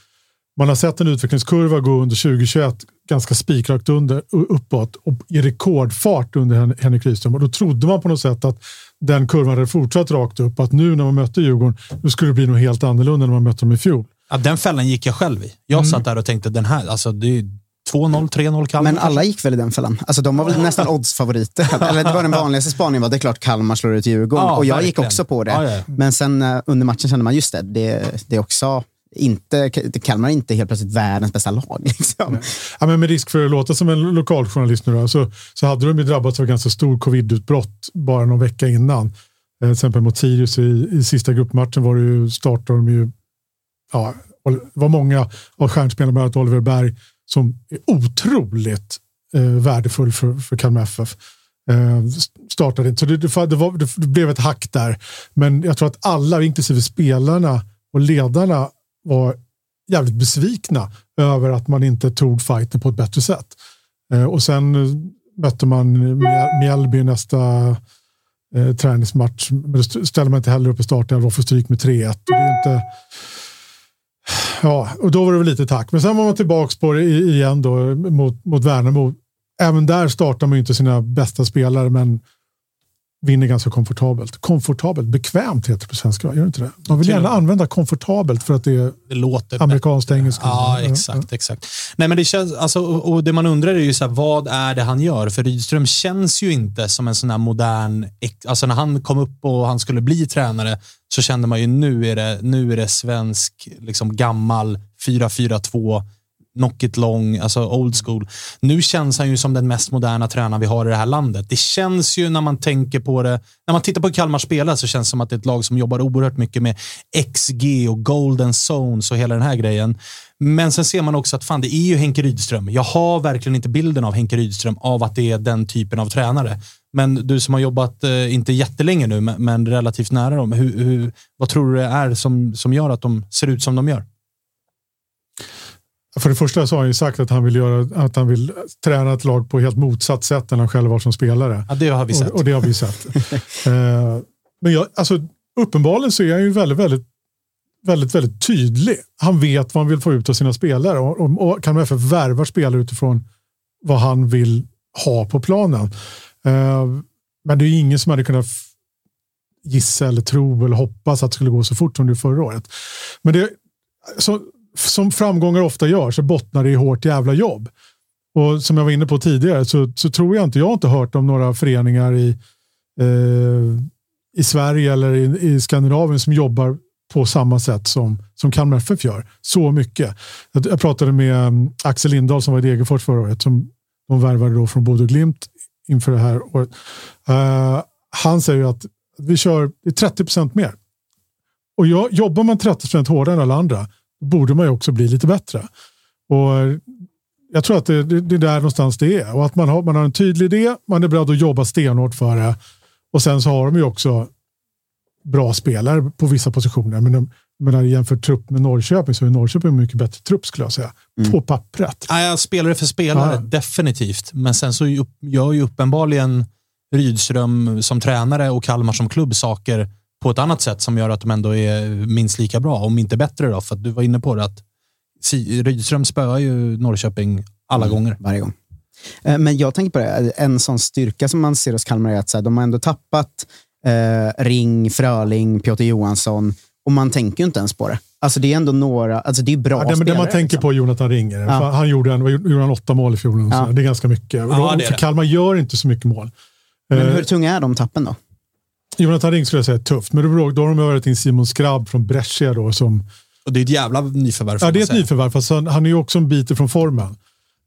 man har sett en utvecklingskurva gå under 2021 ganska spikrakt under, uppåt och i rekordfart under Hen- Henrik Rydström. Och då trodde man på något sätt att den kurvan hade fortsatt rakt upp. Att nu när man mötte Djurgården, då skulle det bli något helt annorlunda när man mötte dem i fjol. Ja, den fällan gick jag själv i. Jag satt där och tänkte, den här, alltså det är 2-0, 3-0 Kalmar. Men alla gick väl i den fällan? Alltså de var väl nästan oddsfavoriter. Eller det var den vanligaste spaningen, var det är klart Kalmar slår ut Djurgården. Ja, och jag gick verkligen. också på det. Ja, ja. Men sen eh, under matchen kände man, just det, det, det är också inte, Kalmar är inte helt plötsligt världens bästa lag. [laughs] Liksom. Ja, men med risk för att låta som en lokaljournalist nu då, så, så hade de ju drabbats av ganska stor covid-utbrott bara någon vecka innan. Eh, till exempel mot Sirius i, i sista gruppmatchen var det ju, startade de ju, ja, det var många av stjärnspelarna, bland annat Oliver Berg, som är otroligt eh, värdefull för, för Kalmar FF. Eh, startade inte, så det, det, det, var, det, det blev ett hack där. Men jag tror att alla, inklusive spelarna och ledarna, var jävligt besvikna över att man inte tog fighten på ett bättre sätt. Eh, och sen eh, mötte man Mjällby i nästa eh, träningsmatch. Men då ställde ställer man inte heller upp i starten och får stryk med 3-1. Och det är inte... Ja, och då var det väl lite tack. Men sen var man tillbaka på det igen då mot, mot Värnamo. Även där startar man ju inte sina bästa spelare, men vinner ganska komfortabelt. Komfortabelt, bekvämt heter det på svenska, gör det inte det? Man vill gärna använda komfortabelt för att det är Det låter amerikanskt engelska. Ja, exakt. exakt. Nej, men det känns, alltså, och det man undrar är ju så här, vad är det han gör? För Rydström känns ju inte som en sån här modern... Alltså när han kom upp och han skulle bli tränare så kände man ju nu är det, nu är det svensk, liksom gammal 4-4-2, knock it long, alltså old school. Nu känns han ju som den mest moderna tränaren vi har i det här landet. Det känns ju när man tänker på det, när man tittar på Kalmar spela så känns det som att det är ett lag som jobbar oerhört mycket med XG och golden zones och hela den här grejen. Men sen ser man också att fan, det är ju Henke Rydström. Jag har verkligen inte bilden av Henke Rydström av att det är den typen av tränare. Men du som har jobbat, eh, inte jättelänge nu, men, relativt nära dem. Hur, hur, vad tror du det är som, som gör att de ser ut som de gör? För det första så har han ju sagt att han vill, göra, att han vill träna ett lag på helt motsatt sätt än han själv var som spelare. Ja, det har vi sett. Och, och det har vi sett. [laughs] Eh, men jag, alltså, uppenbarligen så är han ju väldigt, väldigt, väldigt, väldigt tydlig. Han vet vad han vill få ut av sina spelare och, och, och Kalmar FF värvar spelare utifrån vad han vill ha på planen. Eh, men det är ingen som hade kunnat gissa eller tro eller hoppas att det skulle gå så fort som det förra året. Men det, så, som framgångar ofta gör så bottnar det i hårt jävla jobb. Och som jag var inne på tidigare så, så tror jag inte, jag har inte hört om några föreningar i, eh, i Sverige eller i, i Skandinavien som jobbar på samma sätt som, som Kalmar FF gör. Så mycket. Jag, jag pratade med mm, Axel Lindahl som var i Degerfors förra året. Som de värvade då från Bodø Glimt inför det här året. Uh, han säger ju att vi kör 30 procent mer. Och jag, jobbar man 30 procent hårdare än alla andra då borde man ju också bli lite bättre. Och jag tror att det, det, det är där någonstans det är. Och att man har, man har en tydlig idé, man är beredd att jobba stenhårt för det. Och sen så har de ju också bra spelare på vissa positioner. Men de, men jämfört trupp med Norrköping så är Norrköping en mycket bättre trupp skulle jag säga. På pappret. Ja, spelare för spelare, Ja. definitivt. Men sen så gör ju uppenbarligen Rydström som tränare och Kalmar som klubb saker på ett annat sätt som gör att de ändå är minst lika bra, om inte bättre. Då, för att du var inne på det att Rydström spöar ju Norrköping alla gånger. Varje gång. Eh, Men jag tänker på det, en sån styrka som man ser hos Kalmar är att de har ändå tappat eh, Ring, Fröling, Piotr Johansson och man tänker ju inte ens på det. Alltså det är ändå några, alltså det är bra Ja, det, men det spelare. man tänker liksom. på Jonathan Ringer. Ja. Han gjorde, en, gjorde han åtta mål i fjol. Ja. Det är ganska mycket. Ja, det är för det. Kalmar gör inte så mycket mål. Men Eh, hur tunga är de tappen då? Jonathan Ring skulle jag säga är tufft. Men då, då har de övat in Simon Skrabb från Brescia. Då, som, Och det är ett jävla nyförvärv. ja, det är ett säga. nyförvärv, fast han, han är ju också en bit ifrån formen.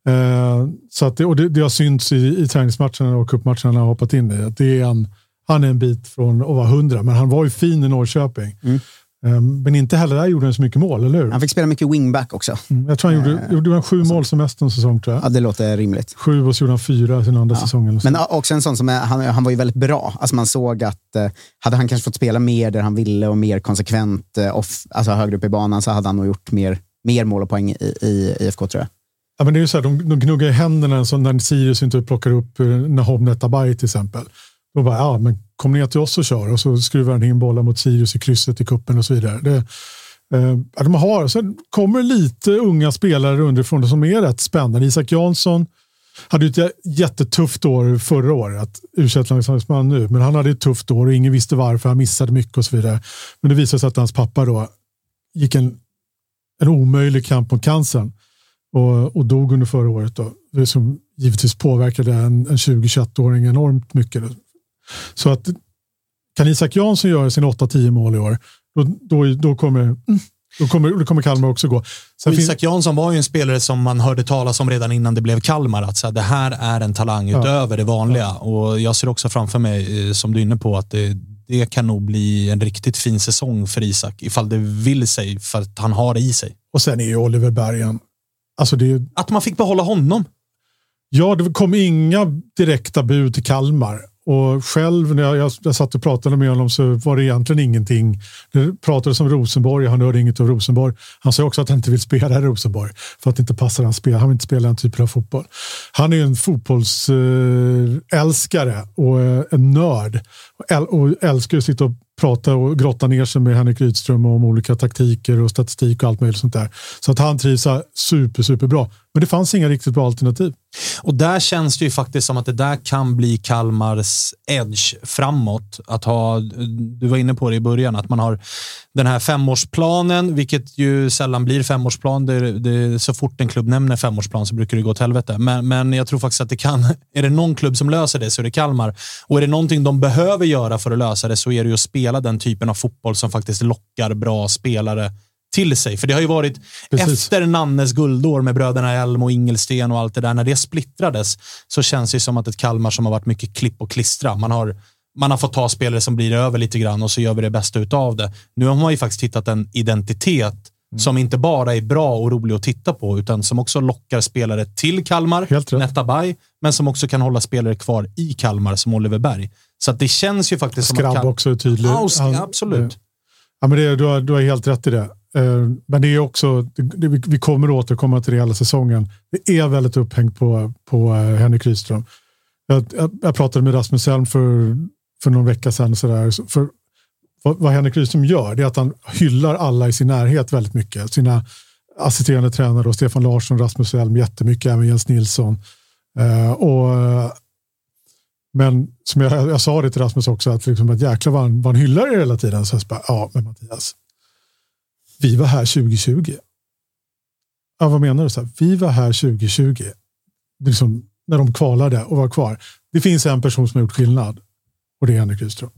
Eh, så att det, och det, det har synts i, i träningsmatcherna och cupmatcherna han har hoppat in i. Att det är en, han är en bit från att vara hundra, men han var ju fin i Norrköping. Mm. Ehm, Men inte heller där gjorde han så mycket mål, eller hur? Han fick spela mycket wingback också. Mm, Jag tror han gjorde, gjorde han sju mål som mest en säsong, tror Ja, jag. det låter rimligt. Sju och så gjorde han fyra sin andra säsong. Eller så. Men också en sån som är, han, han var ju väldigt bra. Alltså man såg att eh, hade han kanske fått spela mer där han ville och mer konsekvent, eh, off, alltså högre upp i banan, så hade han nog gjort mer, mer mål och poäng i, i IFK tror jag. Ja, men det är ju så här, de, de gnuggar i händerna när Sirius inte plockar upp eh, Nahom Netabay till exempel. Då bara, ja, men kom ner till oss och kör och så skruvar han in bollar mot Sirius i krysset i kuppen och så vidare. Det, eh, de har, sen kommer lite unga spelare underifrån som är rätt spännande. Isak Jansson hade ju ett jättetufft år förra året, u landslagsman nu, men han hade ett tufft år och ingen visste varför, han missade mycket och så vidare. Men det visade sig att hans pappa då gick en, en omöjlig kamp mot cancern och, och dog under förra året. Då, det som givetvis påverkade en, en 20-21-åring enormt mycket. Så att kan Isak Jansson göra sin 8-10 mål i år, då, då, då, kommer, då, kommer, då kommer Kalmar också gå. Sen Isak Jansson var ju en spelare som man hörde talas om redan innan det blev Kalmar. Att så här, det här är en talang Ja. utöver det vanliga. Och jag ser också framför mig, eh, som du är inne på, att det, det kan nog bli en riktigt fin säsong för Isak. Ifall det vill sig, för att han har det i sig. och sen är ju Oliver Bergen, alltså det är, Att man fick behålla honom. Ja, det kom inga direkta bud till Kalmar. Och själv när jag, jag, satt och pratade med honom så var det egentligen ingenting. Det pratades om Rosenborg, han hörde inget av Rosenborg. Han sa också att han inte vill spela i Rosenborg för att det inte passar hans spel. Han vill inte spela den typen av fotboll. Han är ju en fotbollsälskare och eh, en nörd. Och, och älskar att sitta och prata och grotta ner sig med Henrik Rydström om olika taktiker och statistik och allt möjligt sånt där. Så att han trivs super, super bra. Men det fanns inga riktigt bra alternativ. Och där känns det ju faktiskt som att det där kan bli Kalmars edge framåt. Att ha, du var inne på det i början, att man har den här femårsplanen, vilket ju sällan blir femårsplan. Det, det, så fort en klubb nämner femårsplan så brukar det gå åt helvete. Men, men jag tror faktiskt att det kan, är det någon klubb som löser det så är det Kalmar. Och är det någonting de behöver göra för att lösa det så är det ju att spela den typen av fotboll som faktiskt lockar bra spelare till sig. För det har ju varit Precis. efter Nannes guldår med bröderna Elm och Ingelsten och allt det där. När det splittrades så känns det som att ett Kalmar som har varit mycket klipp och klistra. Man har, man har fått ta spelare som blir över lite grann och så gör vi det bästa utav det. Nu har man ju faktiskt hittat en identitet Mm. som inte bara är bra och rolig att titta på, utan som också lockar spelare till Kalmar. Netabay, men som också kan hålla spelare kvar i Kalmar som Oliver Berg. Så att det känns ju faktiskt som Skrabb att... Kal- också är tydlig. Ja, absolut. Ja, men det, du, har, du har helt rätt i det. Eh, men det är också, vi- kommer återkomma till det hela säsongen. Det är väldigt upphängt på, på eh, Henrik Rydström. Jag, jag, jag pratade med Rasmus Elm för, för någon vecka sedan. Så där, för, vad, vad Henrik Rydström gör det är att han hyllar alla i sin närhet väldigt mycket. Sina assisterande tränare och Stefan Larsson, Rasmus Elm jättemycket, även Jens Nilsson. Eh, och, men som jag, jag sa det till Rasmus också, att, liksom, att jäklar vad han, vad han hyllar er hela tiden. Så jag bara, ja, men Mattias, vi var här 2020. Ja, vad menar du? Så här, vi var här 2020. Det Liksom, när de kvalade och var kvar. Det finns en person som har gjort skillnad och det är Henrik Rydström.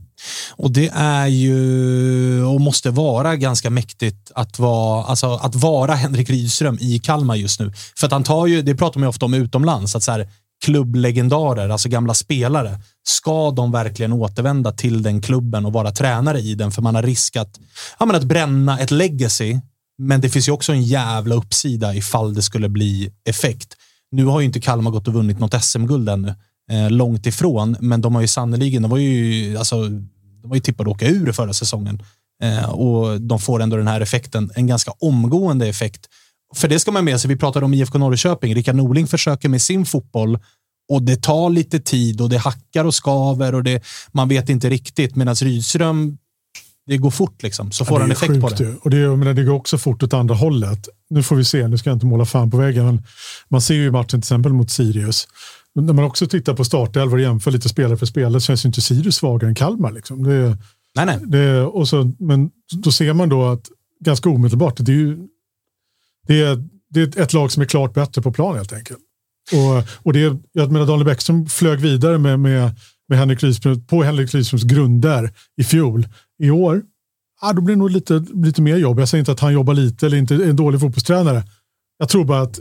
Och det är ju och måste vara ganska mäktigt att vara, alltså, att vara Henrik Rydström i Kalmar just nu. För att han tar ju, det pratar man ju ofta om utomlands, att så här, klubblegendarer, alltså gamla spelare, ska de verkligen återvända till den klubben och vara tränare i den? För man har riskat ja, men att bränna ett legacy. Men det finns ju också en jävla uppsida ifall det skulle bli effekt. Nu har ju inte Kalmar gått och vunnit något SM-guld ännu. Eh, långt ifrån, men de har ju sannoliken, de var ju, alltså, de var ju tippade att åka ur förra säsongen. Eh, och de får ändå den här effekten, en ganska omgående effekt. För det ska man med sig, vi pratade om IFK Norrköping, Rickard Norling försöker med sin fotboll och det tar lite tid och det hackar och skaver och det, man vet inte riktigt. Medan Rydström, det går fort liksom, så får Ja, han effekt på sjukt det. ju. Och det, menar, det går också fort åt andra hållet. Nu får vi se, nu ska jag inte måla fan på väggen, men man ser ju matchen till exempel mot Sirius. Men när man också tittar på startelvor och jämför lite spelare för spelare så känns ju inte Sirius svagare än Kalmar. Liksom. Det, Nej, nej. det, och så, men då ser man då att ganska omedelbart, det är ju det är, det är ett lag som är klart bättre på plan helt enkelt. Och, och det, jag menar Daniel Bäckström flög vidare med, med, med Henrik Rydström, på Henrik Rydströms grunder i fjol. I år, ah, då blir det nog lite, lite mer jobb. Jag säger inte att han jobbar lite eller inte är en dålig fotbollstränare. Jag tror bara att,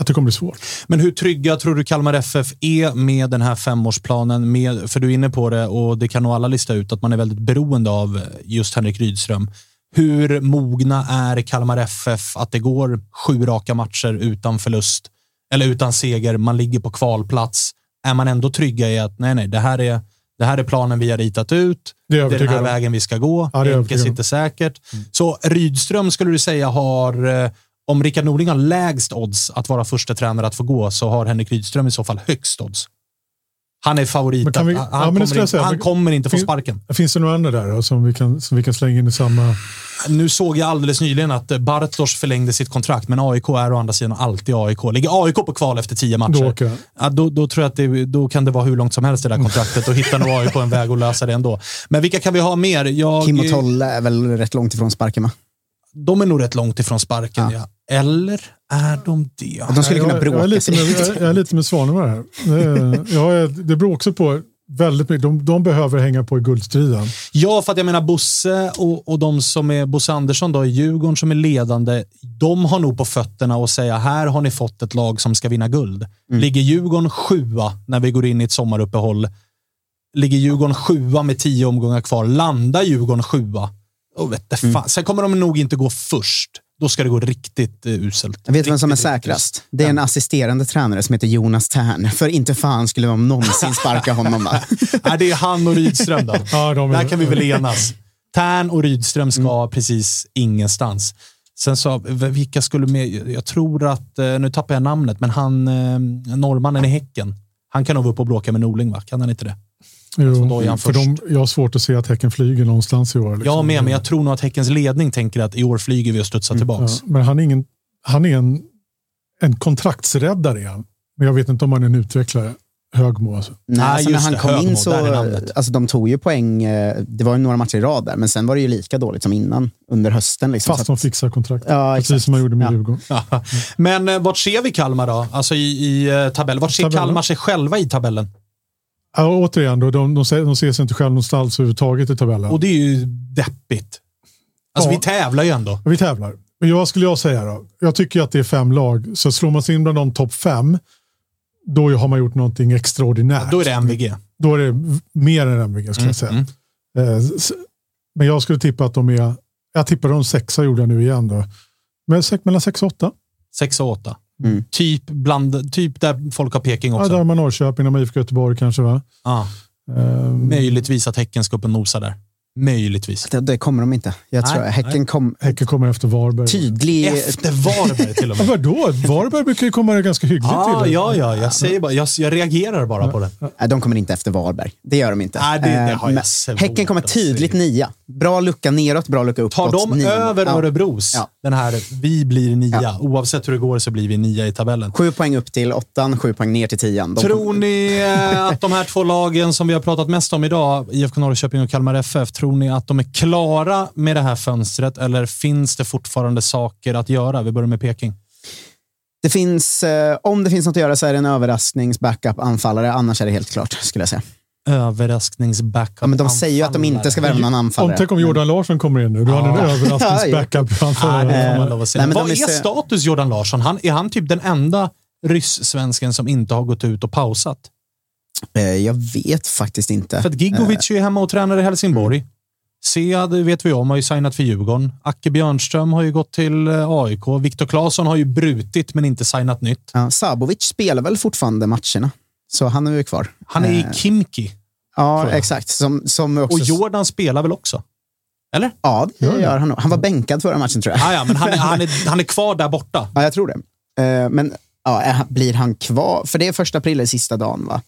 att det kommer bli svårt. Men hur trygga tror du Kalmar FF är med den här femårsplanen? Med, för du är inne på det och det kan nog alla lista ut att man är väldigt beroende av just Henrik Rydström. Hur mogna är Kalmar FF att det går sju raka matcher utan förlust eller utan seger? Man ligger på kvalplats. Är man ändå trygga i att nej, nej, det här är, det här är planen vi har ritat ut. Det är Det är den här om. vägen vi ska gå. Ja, det är jag Enke övertygad om. sitter säkert. Så Rydström skulle du säga har, eh, om Rickard Norling har lägst odds att vara första tränare att få gå, så har Henrik Rydström i så fall högst odds. Han är favorit. Vi- han, ja, kommer, inte, säga. han Men- kommer inte få Fin- sparken. Finns det några andra där då, som, vi kan, som vi kan slänga in i samma... Nu såg jag alldeles nyligen att eh, Bartos förlängde sitt kontrakt, men AIK är å andra sidan alltid AIK. Ligger AIK på kval efter tio matcher, Då ja, då, då tror jag att det, då kan det vara hur långt som helst det där kontraktet och hittar nog AIK en väg att lösa det ändå. Men vilka kan vi ha mer? Jag, Kim och Tolle är väl rätt långt ifrån sparken, va? De är nog rätt långt ifrån sparken, ja. Eller är de det? De skulle kunna jag, jag, är bråka lite med, jag, jag är lite med Svanemar här. Det, jag det beror också på väldigt mycket. De, de behöver hänga på i guldstriden. Ja, för att jag menar Bosse och, och de som är Bosse Andersson då, i Djurgården som är ledande, de har nog på fötterna och säga här har ni fått ett lag som ska vinna guld. Ligger Djurgården sjua när vi går in i ett sommaruppehåll, ligger Djurgården sjua med tio omgångar kvar, landar Djurgården sjua, och vet fan. sen kommer de nog inte gå först. Då ska det gå riktigt uh, uselt. Jag vet vem som är Riktigt, riktigt säkrast. Det är en assisterande tränare som heter Jonas Tern. För inte fan skulle de någonsin sparka honom. Va? [laughs] Nej, det är han och Rydström då. [laughs] Ja, de är- Där kan vi väl enas. Tern och Rydström ska precis ingenstans. Sen så, vilka skulle med? Jag tror att, eh, nu tappar jag namnet, men han, eh, norrmannen i Häcken, han kan nog vara uppe och bråka med Norling, va? Kan han inte det? Jo, då är han för först. de, jag har svårt att se att Häcken flyger någonstans i år. liksom. Jag med, men jag tror nog att Häckens ledning tänker att i år flyger vi och studsar tillbaks. Ja, men han är, ingen, han är en, en kontraktsräddare. han. Men jag vet inte om han är en utvecklare. Högmo alltså. Nej, alltså, när han det, kom Högmo, in så, alltså de tog ju poäng, eh, det var ju några matcher i rad där, men sen var det ju lika dåligt som innan under hösten. Liksom, Fast de att, fixar kontrakt. Ja, Precis exakt. som man gjorde med Ja. Djurgården. Men eh, vart ser vi Kalmar då? Alltså i, i eh, tabellen. Vart ser Tabellen. Kalmar sig själva i tabellen? Ja, återigen, då, de, de, ser, de ser sig inte själva någonstans överhuvudtaget i tabellen. Och det är ju deppigt. Alltså Ja. vi tävlar ju ändå. Vi tävlar. Men vad skulle jag säga då? Jag tycker att det är fem lag. Så slår man sig in bland de topp fem, då har man gjort någonting extraordinärt. Då är det MVG. Då är det mer än MVG skulle jag säga. Mm, Eh, Men jag skulle tippa att de är... Jag tippade de sexa gjorde jag nu igen då. Men sex, mellan sex och åtta. 6 och 8. Mm. Typ, bland, typ där folk har Peking Ja, också. där har man Norrköping, de har IFK Göteborg kanske va? Ja. Ehm, Möjligtvis att Häcken ska upp och nosa där. Möjligtvis. det, det kommer de inte. Jag Nej, tror Häcken kom Häcken kommer efter Varberg. tydlig... Efter Varberg till och [laughs] Ja, med. vadå? Varberg brukar ju komma ganska hyggligt Ah, till. ja, ja, jag, säger bara, jag, jag reagerar bara på det. Nej, de kommer inte efter Varberg. Det gör de inte. Nej, det- det Eh, har jag men svårt Häcken kommer tydligt nia. Bra lucka neråt, bra lucka uppåt. Tar de Nio. över Ja. Örebros, Ja. den här vi blir nia, oavsett hur det går så blir vi nia i tabellen. Sju poäng upp till åttan, sju poäng ner till tian. De Tror ni eh, att de här två lagen som vi har pratat mest om idag, IFK Norrköping och Kalmar FF, tror ni att de är klara med det här fönstret eller finns det fortfarande saker att göra? Vi börjar med Peking. Det finns, eh, om det finns något att göra så är det en överrasknings backup anfallare. Annars är det helt klart, skulle jag säga. Överraskningsbackup. Ja, men de säger ju att de inte ska värva någon Om, anfallare. tänk om Jordan Larsson kommer in nu. Då har han en [laughs] Ja, överraskningsbackup. Ja, det får man lov att säga. Nej, men Vad de är är så- status Jordan Larsson? Han, är han typ den enda ryss-svensken som inte har gått ut och pausat? Eh, Jag vet faktiskt inte. För att Gigovic är hemma och tränar i Helsingborg. Sead vet vi om, har ju signat för Djurgården. Acke Björnström har ju gått till eh, AIK. Viktor Claesson har ju brutit men inte signat nytt. Ja, Sabovic spelar väl fortfarande matcherna, så han är ju kvar. Han är i Eh, Kimki. Ja, exakt. Som, som också, Och Jordan spelar väl också? Eller? Ja, det gör han nog. Han var bänkad förra matchen tror jag. Ah, ja, men han, är- han, är, [laughs] han är kvar där borta. Ja, jag tror det. Men ja, blir han kvar? För det är första april är sista dagen, va?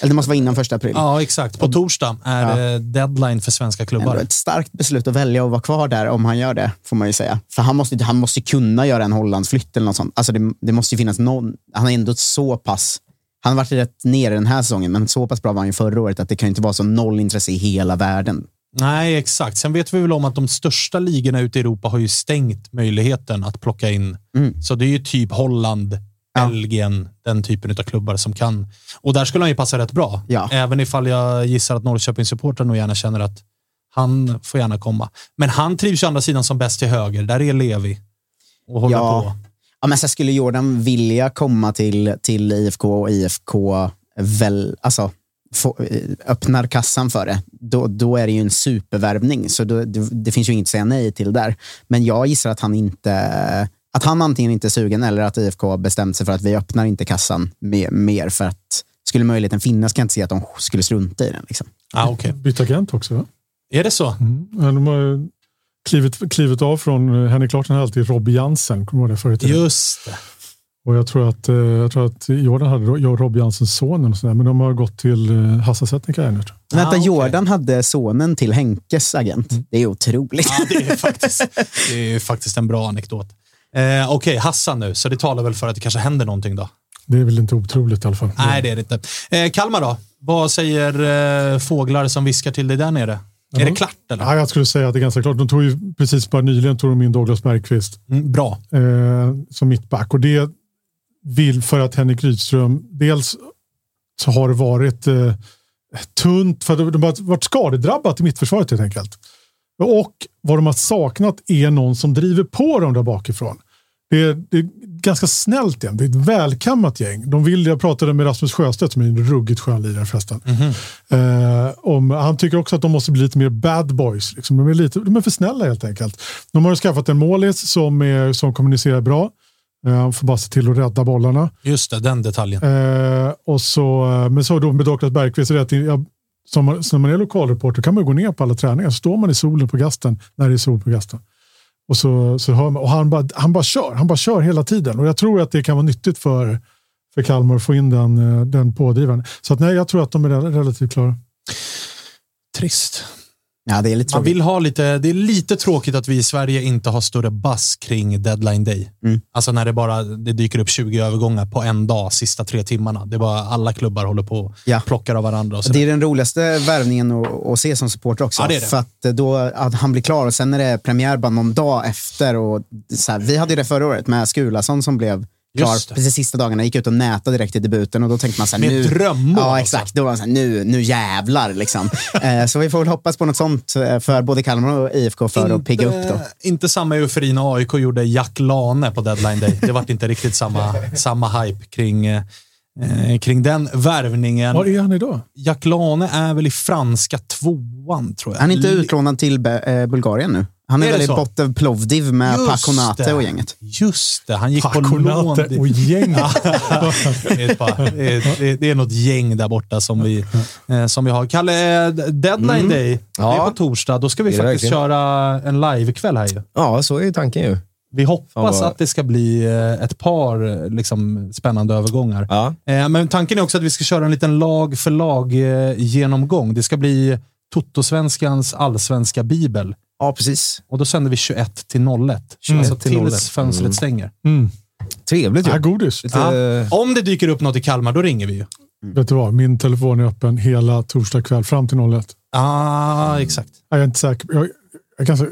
Eller det måste vara innan första april. Ja, exakt. På torsdag är det deadline för svenska Ändå klubbar. ett starkt beslut att välja att vara kvar där om han gör det, får man ju säga. För han måste, han måste kunna göra en Hollandsflytt eller något sånt. Alltså det, det måste ju finnas någon. Han är ändå så pass... Han har varit rätt nere den här säsongen, men så pass bra var han ju förra året att det kan ju inte vara så noll intresse i hela världen. Nej, exakt. Sen vet vi väl om att de största ligorna ute i Europa har ju stängt möjligheten att plocka in. Mm. Så det är ju typ Holland, Belgien, den typen av klubbar som kan. Och där skulle han ju passa rätt bra. Ja. Även ifall jag gissar att Norrköpings supportrar nog gärna känner att han får gärna komma. Men han trivs ju andra sidan som bäst till höger. Där är Levi. Och håller Ja. på. Ja, men så skulle Jordan vilja komma till, till IFK och IFK väl, alltså, få, eh, öppnar kassan för det, då, då är det ju en supervärvning. Så då, det, det finns ju inget att säga nej till där. Men jag gissar att han inte att han antingen inte är sugen eller att IFK har bestämt sig för att vi öppnar inte kassan mer, mer för att skulle möjligheten finnas kan jag inte se att de skulle strunta i den. Liksom. Ah, okay. Bytt agent också va? Är det så? Mm. De har klivit, klivit av från eh, Henrik Larsson hade alltid Robbie Jansen. Kommer du ihåg det förut? Just det. Och jag tror att, eh, jag tror att Jordan hade Robbie Jansens son, och sådär, men de har gått till eh, Hasse Zetterberg nu. Vänta, ah, okay. Jordan hade sonen till Henkes agent. Mm. Det är otroligt. Ja, det, är faktiskt, det är faktiskt en bra anekdot. Eh, Okej, okay, Hassan nu, så det talar väl för att det kanske händer någonting då? Det är väl inte otroligt i alla fall. Nej, det är det inte. Eh, Kalmar då? Vad säger eh, fåglar som viskar till dig där nere? Är det klart? Eller? Ja, jag skulle säga att det är ganska klart. De tog ju precis bara nyligen tog de in Douglas Bergqvist. Mm, bra. Eh, som mittback. Och det vill för att Henrik Rydström, dels så har det varit eh, tunt, för de har varit skadedrabbat i mittförsvaret helt enkelt. Och vad de har saknat är någon som driver på dem där bakifrån. Det är, det är ganska snällt igen. Det är ett välkammat gäng. De vill, jag pratade med Rasmus Sjöstedt som är en ruggigt skön lirare förresten. Mm -hmm. eh, om, han tycker också att de måste bli lite mer bad boys. Liksom. De, är lite, de är för snälla helt enkelt. De har skaffat en målis som, är, som kommunicerar bra. Eh, han får bara se till att rädda bollarna. Just det, den detaljen. Eh, och så, eh, men så då med Douglas Bergqvist, jag, som, man, som man är lokalreporter kan man gå ner på alla träningar. Så står man i solen på gasten när det är sol på gasten. Och, så, så hör man, och han, bara, han bara kör. Han bara kör hela tiden. Och jag tror att det kan vara nyttigt för, för Kalmar att få in den, eh, den pådrivaren. Så att, nej, jag tror att de är relativt klara. Trist. Ja, det är lite Man vill ha lite, det är lite tråkigt att vi i Sverige inte har större buzz kring deadline day. Mm. Alltså när det bara det dyker upp 20 övergångar på en dag, sista tre timmarna. Det är bara alla klubbar håller på och ja. plockar av varandra. Det är den roligaste värvningen att, att se som supporter också. Ja, det det. För att då att han blir klar och sen är det premiär bara någon dag efter. Och så här, vi hade det förra året med Skulason som blev klar precis sista dagarna. Gick ut och nätade direkt i debuten och då tänkte man så här, Med nu... drömmål Ja, exakt. Alltså. Då var man så här, nu, nu jävlar liksom. [laughs] eh, så vi får väl hoppas på något sånt eh, för både Kalmar och IFK för inte, att pigga upp då. Inte samma eufori när AIK gjorde Jack Lane på deadline day. Det var inte riktigt samma, [laughs] samma hype kring eh, kring den värvningen. Var är han idag? Jack Lane är väl i franska tvåan, tror jag. Han är inte utlånad till eh, Bulgarien nu? Han är, är väl i Botev Plovdiv med Just Paconate det. och gänget. Just det, han gick på lån. och gänget. det, är par, det, är, det är något gäng där borta som vi, eh, som vi har. Kalle, deadline mm. day. Ja. Det är på torsdag. Då ska vi faktiskt verkligen. köra en livekväll här ju. Ja, så är tanken ju. Vi hoppas att det ska bli eh, ett par liksom, spännande övergångar. Ja. Eh, men tanken är också att vi ska köra en liten lag för lag-genomgång. Det ska bli Toto-svenskans allsvenska bibel. Ja, precis. Och då sänder vi 21 till 01. 21 alltså till tills 01. fönstret mm. stänger. Mm. Trevligt ju. Ja, godis. Lite... Ja. Om det dyker upp något i Kalmar, då ringer vi ju. Mm. Vet du vad? Min telefon är öppen hela torsdag kväll fram till 01. Ah, exakt. Jag är inte säker. Jag, jag, ganska,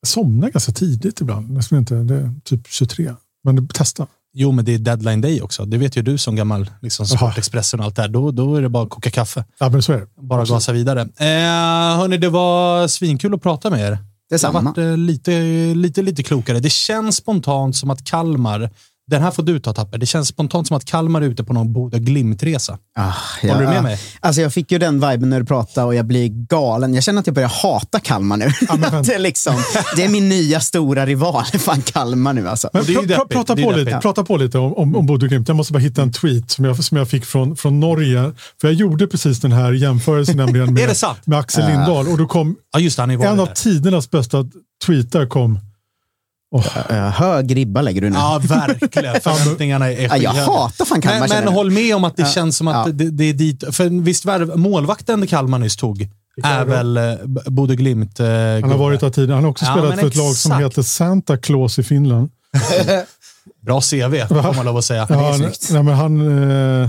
jag somnar ganska tidigt ibland. Jag inte, det är typ 23. Men testa. Jo, men det är deadline day också. Det vet ju du som gammal liksom, Sportexpressen och allt där. Då, då är det bara att koka kaffe. Ja, men så är det. Bara Absolut. gasa vidare. Eh, hörni, det var svinkul att prata med er. Detsamma. Jag har varit eh, lite, lite, lite klokare. Det känns spontant som att Kalmar den här får du ta Tapper. Det känns spontant som att Kalmar är ute på någon Boda Glimt-resa. Ah, Håller du med mig? Alltså jag fick ju den viben när du pratade och jag blir galen. Jag känner att jag börjar hata Kalmar nu. Ja, [laughs] det, är liksom, det är min nya stora rival. [laughs] Fan Kalmar nu alltså. Men, pr pr prata, på lite, prata på lite om, om, om Bodø Glimt. Jag måste bara hitta en tweet som jag, som jag fick från, från Norge. För jag gjorde precis den här jämförelsen nämligen [laughs] med, med Axel Lindahl. Och då kom ja, just det, en av tidernas bästa tweetar kom Oh. Hög ribba lägger du nu. Ja, verkligen. [laughs] Förväntningarna är ja, Jag hatar fan Kalmar. Men, men håll med om att det ja. känns som att ja. det, det, är dit... För visst var målvakten Kalmar nyss tog är väl eh, Bodø Glimt. Eh, han har varit där tidigare. Han har också spelat för ett lag som heter Santa Claus i Finland. [laughs] Bra CV, får man lov att säga. Ja, nej, men han... Eh,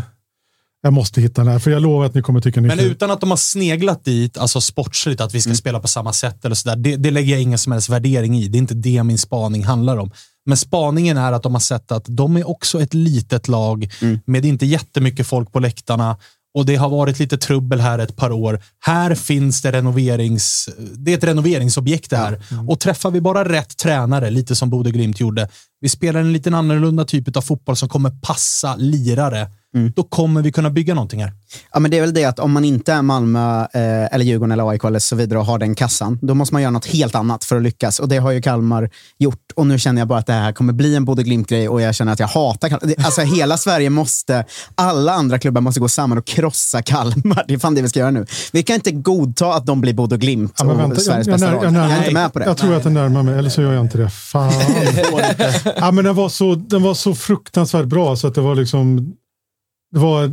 jag måste hitta den här, för jag lovar att ni kommer tycka ni Men utan att de har sneglat dit, alltså sportsligt, att vi ska mm. spela på samma sätt eller sådär. Det, det lägger jag ingen som helst värdering i. Det är inte det min spaning handlar om. Men spaningen är att de har sett att de är också ett litet lag mm. med inte jättemycket folk på läktarna och det har varit lite trubbel här ett par år. Här finns det renoverings... Det är ett renoveringsobjekt det här. Mm. Och träffar vi bara rätt tränare, lite som Bode Glimt gjorde, vi spelar en liten annorlunda typ av fotboll som kommer passa lirare, då kommer vi kunna bygga någonting här. Ja, men det är väl det att om man inte är Malmö, eh, eller Djurgården eller AIK eller så vidare och har den kassan, då måste man göra något helt annat för att lyckas. Och det har ju Kalmar gjort. Och nu känner jag bara att det här kommer bli en Bodø Glimt-grej och jag känner att jag hatar Kalmar. Alltså hela Sverige måste, alla andra klubbar måste gå samman och krossa Kalmar. Det är fan det vi ska göra nu. Vi kan inte godta att de blir Bodø Glimt Ja, och vänta, Sveriges jag, jag, bästa lag. jag, Jag, närmar- är inte med på det. Jag tror att jag närmar mig, eller så gör jag inte det. Fan. [laughs] ja, men den, var så, den var så fruktansvärt bra så att det var liksom... Det var...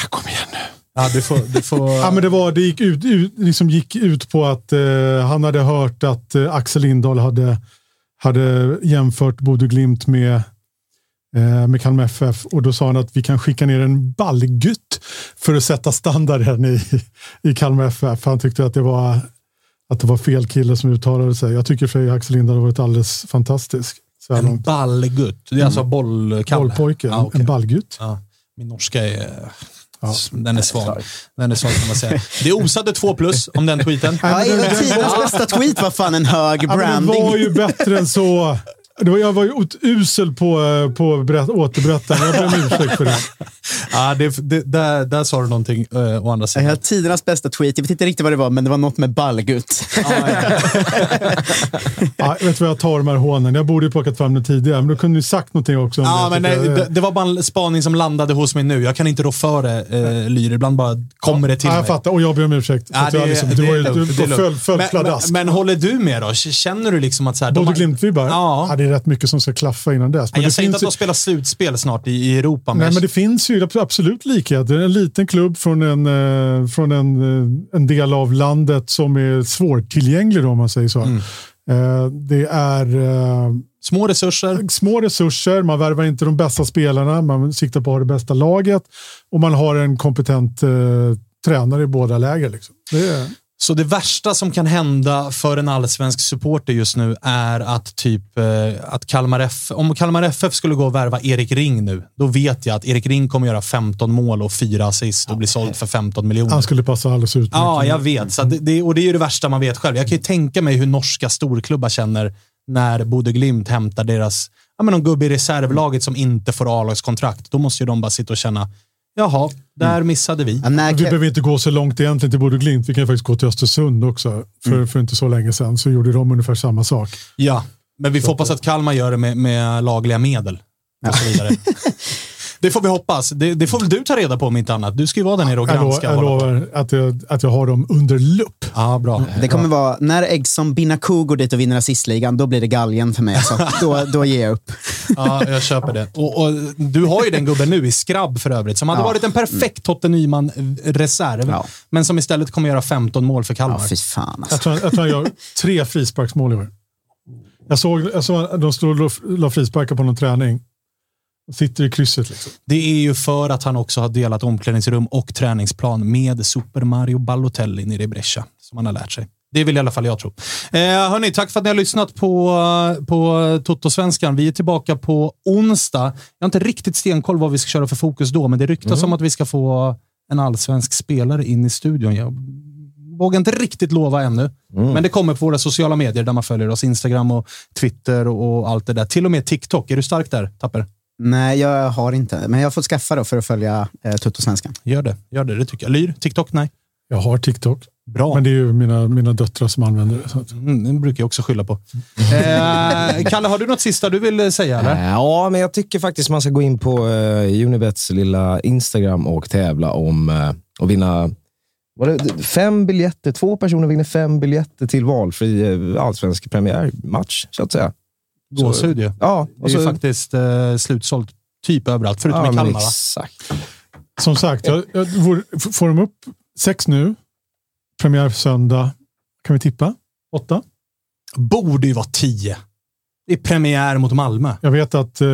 Ah, kom igen nu. Ja, du får, du får... Ja, men det, var, det gick, ut, ut, liksom gick ut på att eh, han hade hört att eh, Axel Lindahl hade, hade jämfört Bodø Glimt med, eh, med Kalmar FF och då sa han att vi kan skicka ner en ballgutt för att sätta standarden i, i Kalmar FF. Han tyckte att det var att det var fel kille som uttalade sig. Jag tycker för Axel Lindahl har varit alldeles fantastisk. Så En långt. ballgutt. Det är alltså bollkalle. Bollpojke, Ja, okej. en ballgutt. Ja. Min norska är... Den är svag. Den är svag kan man säga. Det osade två plus om den tweeten. Ja, tidernas bästa tweet var fan en hög Ja, branding. det var ju bättre än så. Det var, jag var ju usel på, eh, på berätt, återberättande. Jag ber om ursäkt för det. [laughs] Ja, det, det, där, där sa du någonting uh, å andra Jag sidan. har tidernas bästa tweet. Jag vet inte riktigt vad det var, men det var något med ballgutt. [laughs] Ja, vet du vad jag tar de här hånen? Jag borde ju plockat fram det tidigare, men då kunde ni sagt någonting också. Ja, det, men nej, jag. det, det var bara en spaning som landade hos mig nu. Jag kan inte rå för det, uh, Lyr. Ibland bara kommer det till jag mig. fattar, och jag ber om ursäkt. Ja, att jag det- liksom, det du var ju du det lugnt. föll, föll men, pladask. men, men håller du med då? Känner du liksom att så här, de Bodø har- Glimt-vibbar? Ja. Det är rätt mycket som ska klaffa innan dess. Men jag det säger inte att de spelar slutspel snart i, i Europa, men, Nej, jag- men det finns ju absolut likheter. En liten klubb från en, eh, från en, eh, en del av landet som är svårtillgänglig då, om man säger så. Mm. Eh, det är små resurser. små resurser, man värvar inte de bästa spelarna, man siktar på att ha det bästa laget och man har en kompetent eh, tränare i båda läger. Liksom. Det är, Så det värsta som kan hända för en allsvensk supporter just nu är att typ eh, att Kalmar FF, om Kalmar FF skulle gå och värva Erik Ring nu, då vet jag att Erik Ring kommer göra 15 mål och 4 assist och bli såld för 15 miljoner. han skulle passa alldeles utmärkt. Ja, jag vet. Så det, och det är ju det värsta man vet själv. Jag kan ju tänka mig hur norska storklubbar känner när Bodø Glimt hämtar deras, ja men någon gubbe i reservlaget som inte får A-lagskontrakt. Då måste ju de bara sitta och känna, jaha, där missade vi. När, Vi behöver inte gå så långt egentligen till Bodø Glimt. Vi kan faktiskt gå till Östersund också. För, för inte så länge sedan så gjorde de ungefär samma sak. Ja, men vi får hoppas att Kalmar gör det med, med lagliga medel. Och så vidare. [laughs] det får vi hoppas. Det, det får väl du ta reda på om inte annat. Du ska ju vara där nere och Jag, granska. jag på. lovar att jag, att jag har dem under lupp. Ja, bra. det kommer vara, när Eggson Binaku går dit och vinner assistligan, då blir det galgen för mig. Alltså. Då, då ger jag upp. [laughs] Ja, jag köper det. Och, och, du har ju den gubben nu i skrabb för övrigt, som hade Ja. varit en perfekt Totte Nyman-reserv, Ja. men som istället kommer göra 15 mål för Kalmar. Ja, fy fan alltså. Jag tror, jag tror han gör tre frisparksmål i år. Jag såg, jag såg att de stod och la frisparkar på någon träning. Sitter i krysset liksom. Det är ju för att han också har delat omklädningsrum och träningsplan med Super Mario Balotelli nere i Brescia, som han har lärt sig. Det vill i alla fall jag tro. Eh, hörni, tack för att ni har lyssnat på, på Toto-svenskan. Vi är tillbaka på onsdag. Jag har inte riktigt stenkoll vad vi ska köra för fokus då, men det ryktas om att vi ska få en allsvensk spelare in i studion. Jag vågar inte riktigt lova ännu, men det kommer på våra sociala medier där man följer oss. Instagram och Twitter och allt det där. Till och med TikTok. Är du stark där, Tapper? Nej, jag har inte. Men jag har fått skaffa då för att följa eh, Tuttosvenskan. Gör det, gör det, det tycker jag. Lyr, TikTok, nej. Jag har TikTok. Bra. Men det är ju mina, mina döttrar som använder det. Så att. Mm, det brukar jag också skylla på. Eh, Kalle, har du något sista du vill eh, säga? Eller? Ja, men jag tycker faktiskt man ska gå in på uh, Unibets lilla Instagram och tävla om uh, och vinna var det, fem biljetter. Två personer vinner fem biljetter till valfri uh, allsvensk premiärmatch, så att säga. Gåshud ju. Ja, Det är ju faktiskt eh, slutsålt typ överallt, förutom ja, i Kalmar. Exakt. Som sagt, jag, jag, får de upp sex nu, premiär söndag, kan vi tippa? Åtta? Borde ju vara tio. Det är premiär mot Malmö. Jag vet att eh,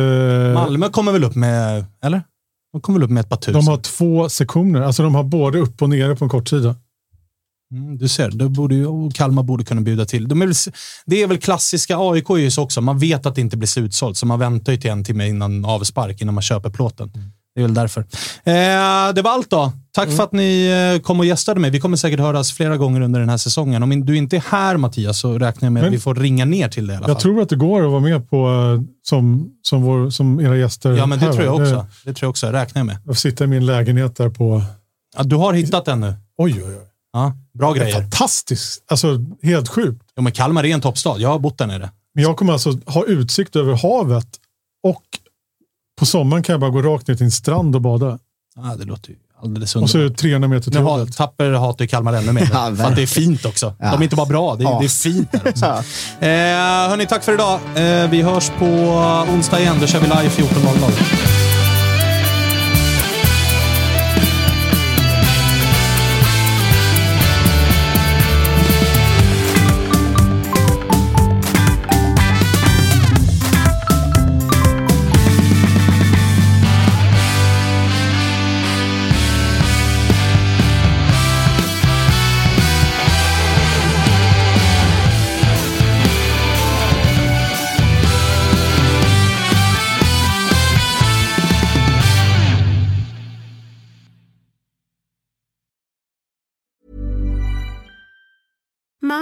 Malmö kommer väl upp med, eller? De kommer väl upp med ett par tusen. de har två sektioner. Alltså de har både upp och nere på en kortsida. Mm, du ser, då borde ju, Kalmar borde kunna bjuda till. De är väl, det är väl klassiska, AIK är ju så också, man vet att det inte blir slutsålt, så man väntar ju till en timme innan avspark, innan man köper plåten. Det är väl därför. Eh, det var allt då. Tack Mm. för att ni eh, kom och gästade mig. Vi kommer säkert höras flera gånger under den här säsongen. Om du inte är här Mattias så räknar jag med att Men- vi får ringa ner till dig i alla fall. Jag tror att det går att vara med på eh, som, som, vår, som era gäster. ja, men det här, tror jag också. Det tror jag också. Räknar jag med. Jag sitter i min lägenhet där på... Ja, du har hittat den nu. Oj, oj, oj. Ja, bra Det är grejer. fantastiskt. Alltså, helt sjukt. Jo, men Kalmar är en toppstad. Jag har bott där nere. Men jag kommer alltså ha utsikt över havet och på sommaren kan jag bara gå rakt ner till en strand och bada. Ja, det låter ju alldeles Och så är underbart. det 300 meter till Nu har, jobbet. Tapper hatar ju Kalmar ännu mer. [laughs] Ja, för att det är fint också. Ja. De är inte bara bra, det är, Ja. det är fint där också. [laughs] Ja. Eh, hörni, tack för idag. Eh, vi hörs på onsdag igen. Då kör vi live 14.00.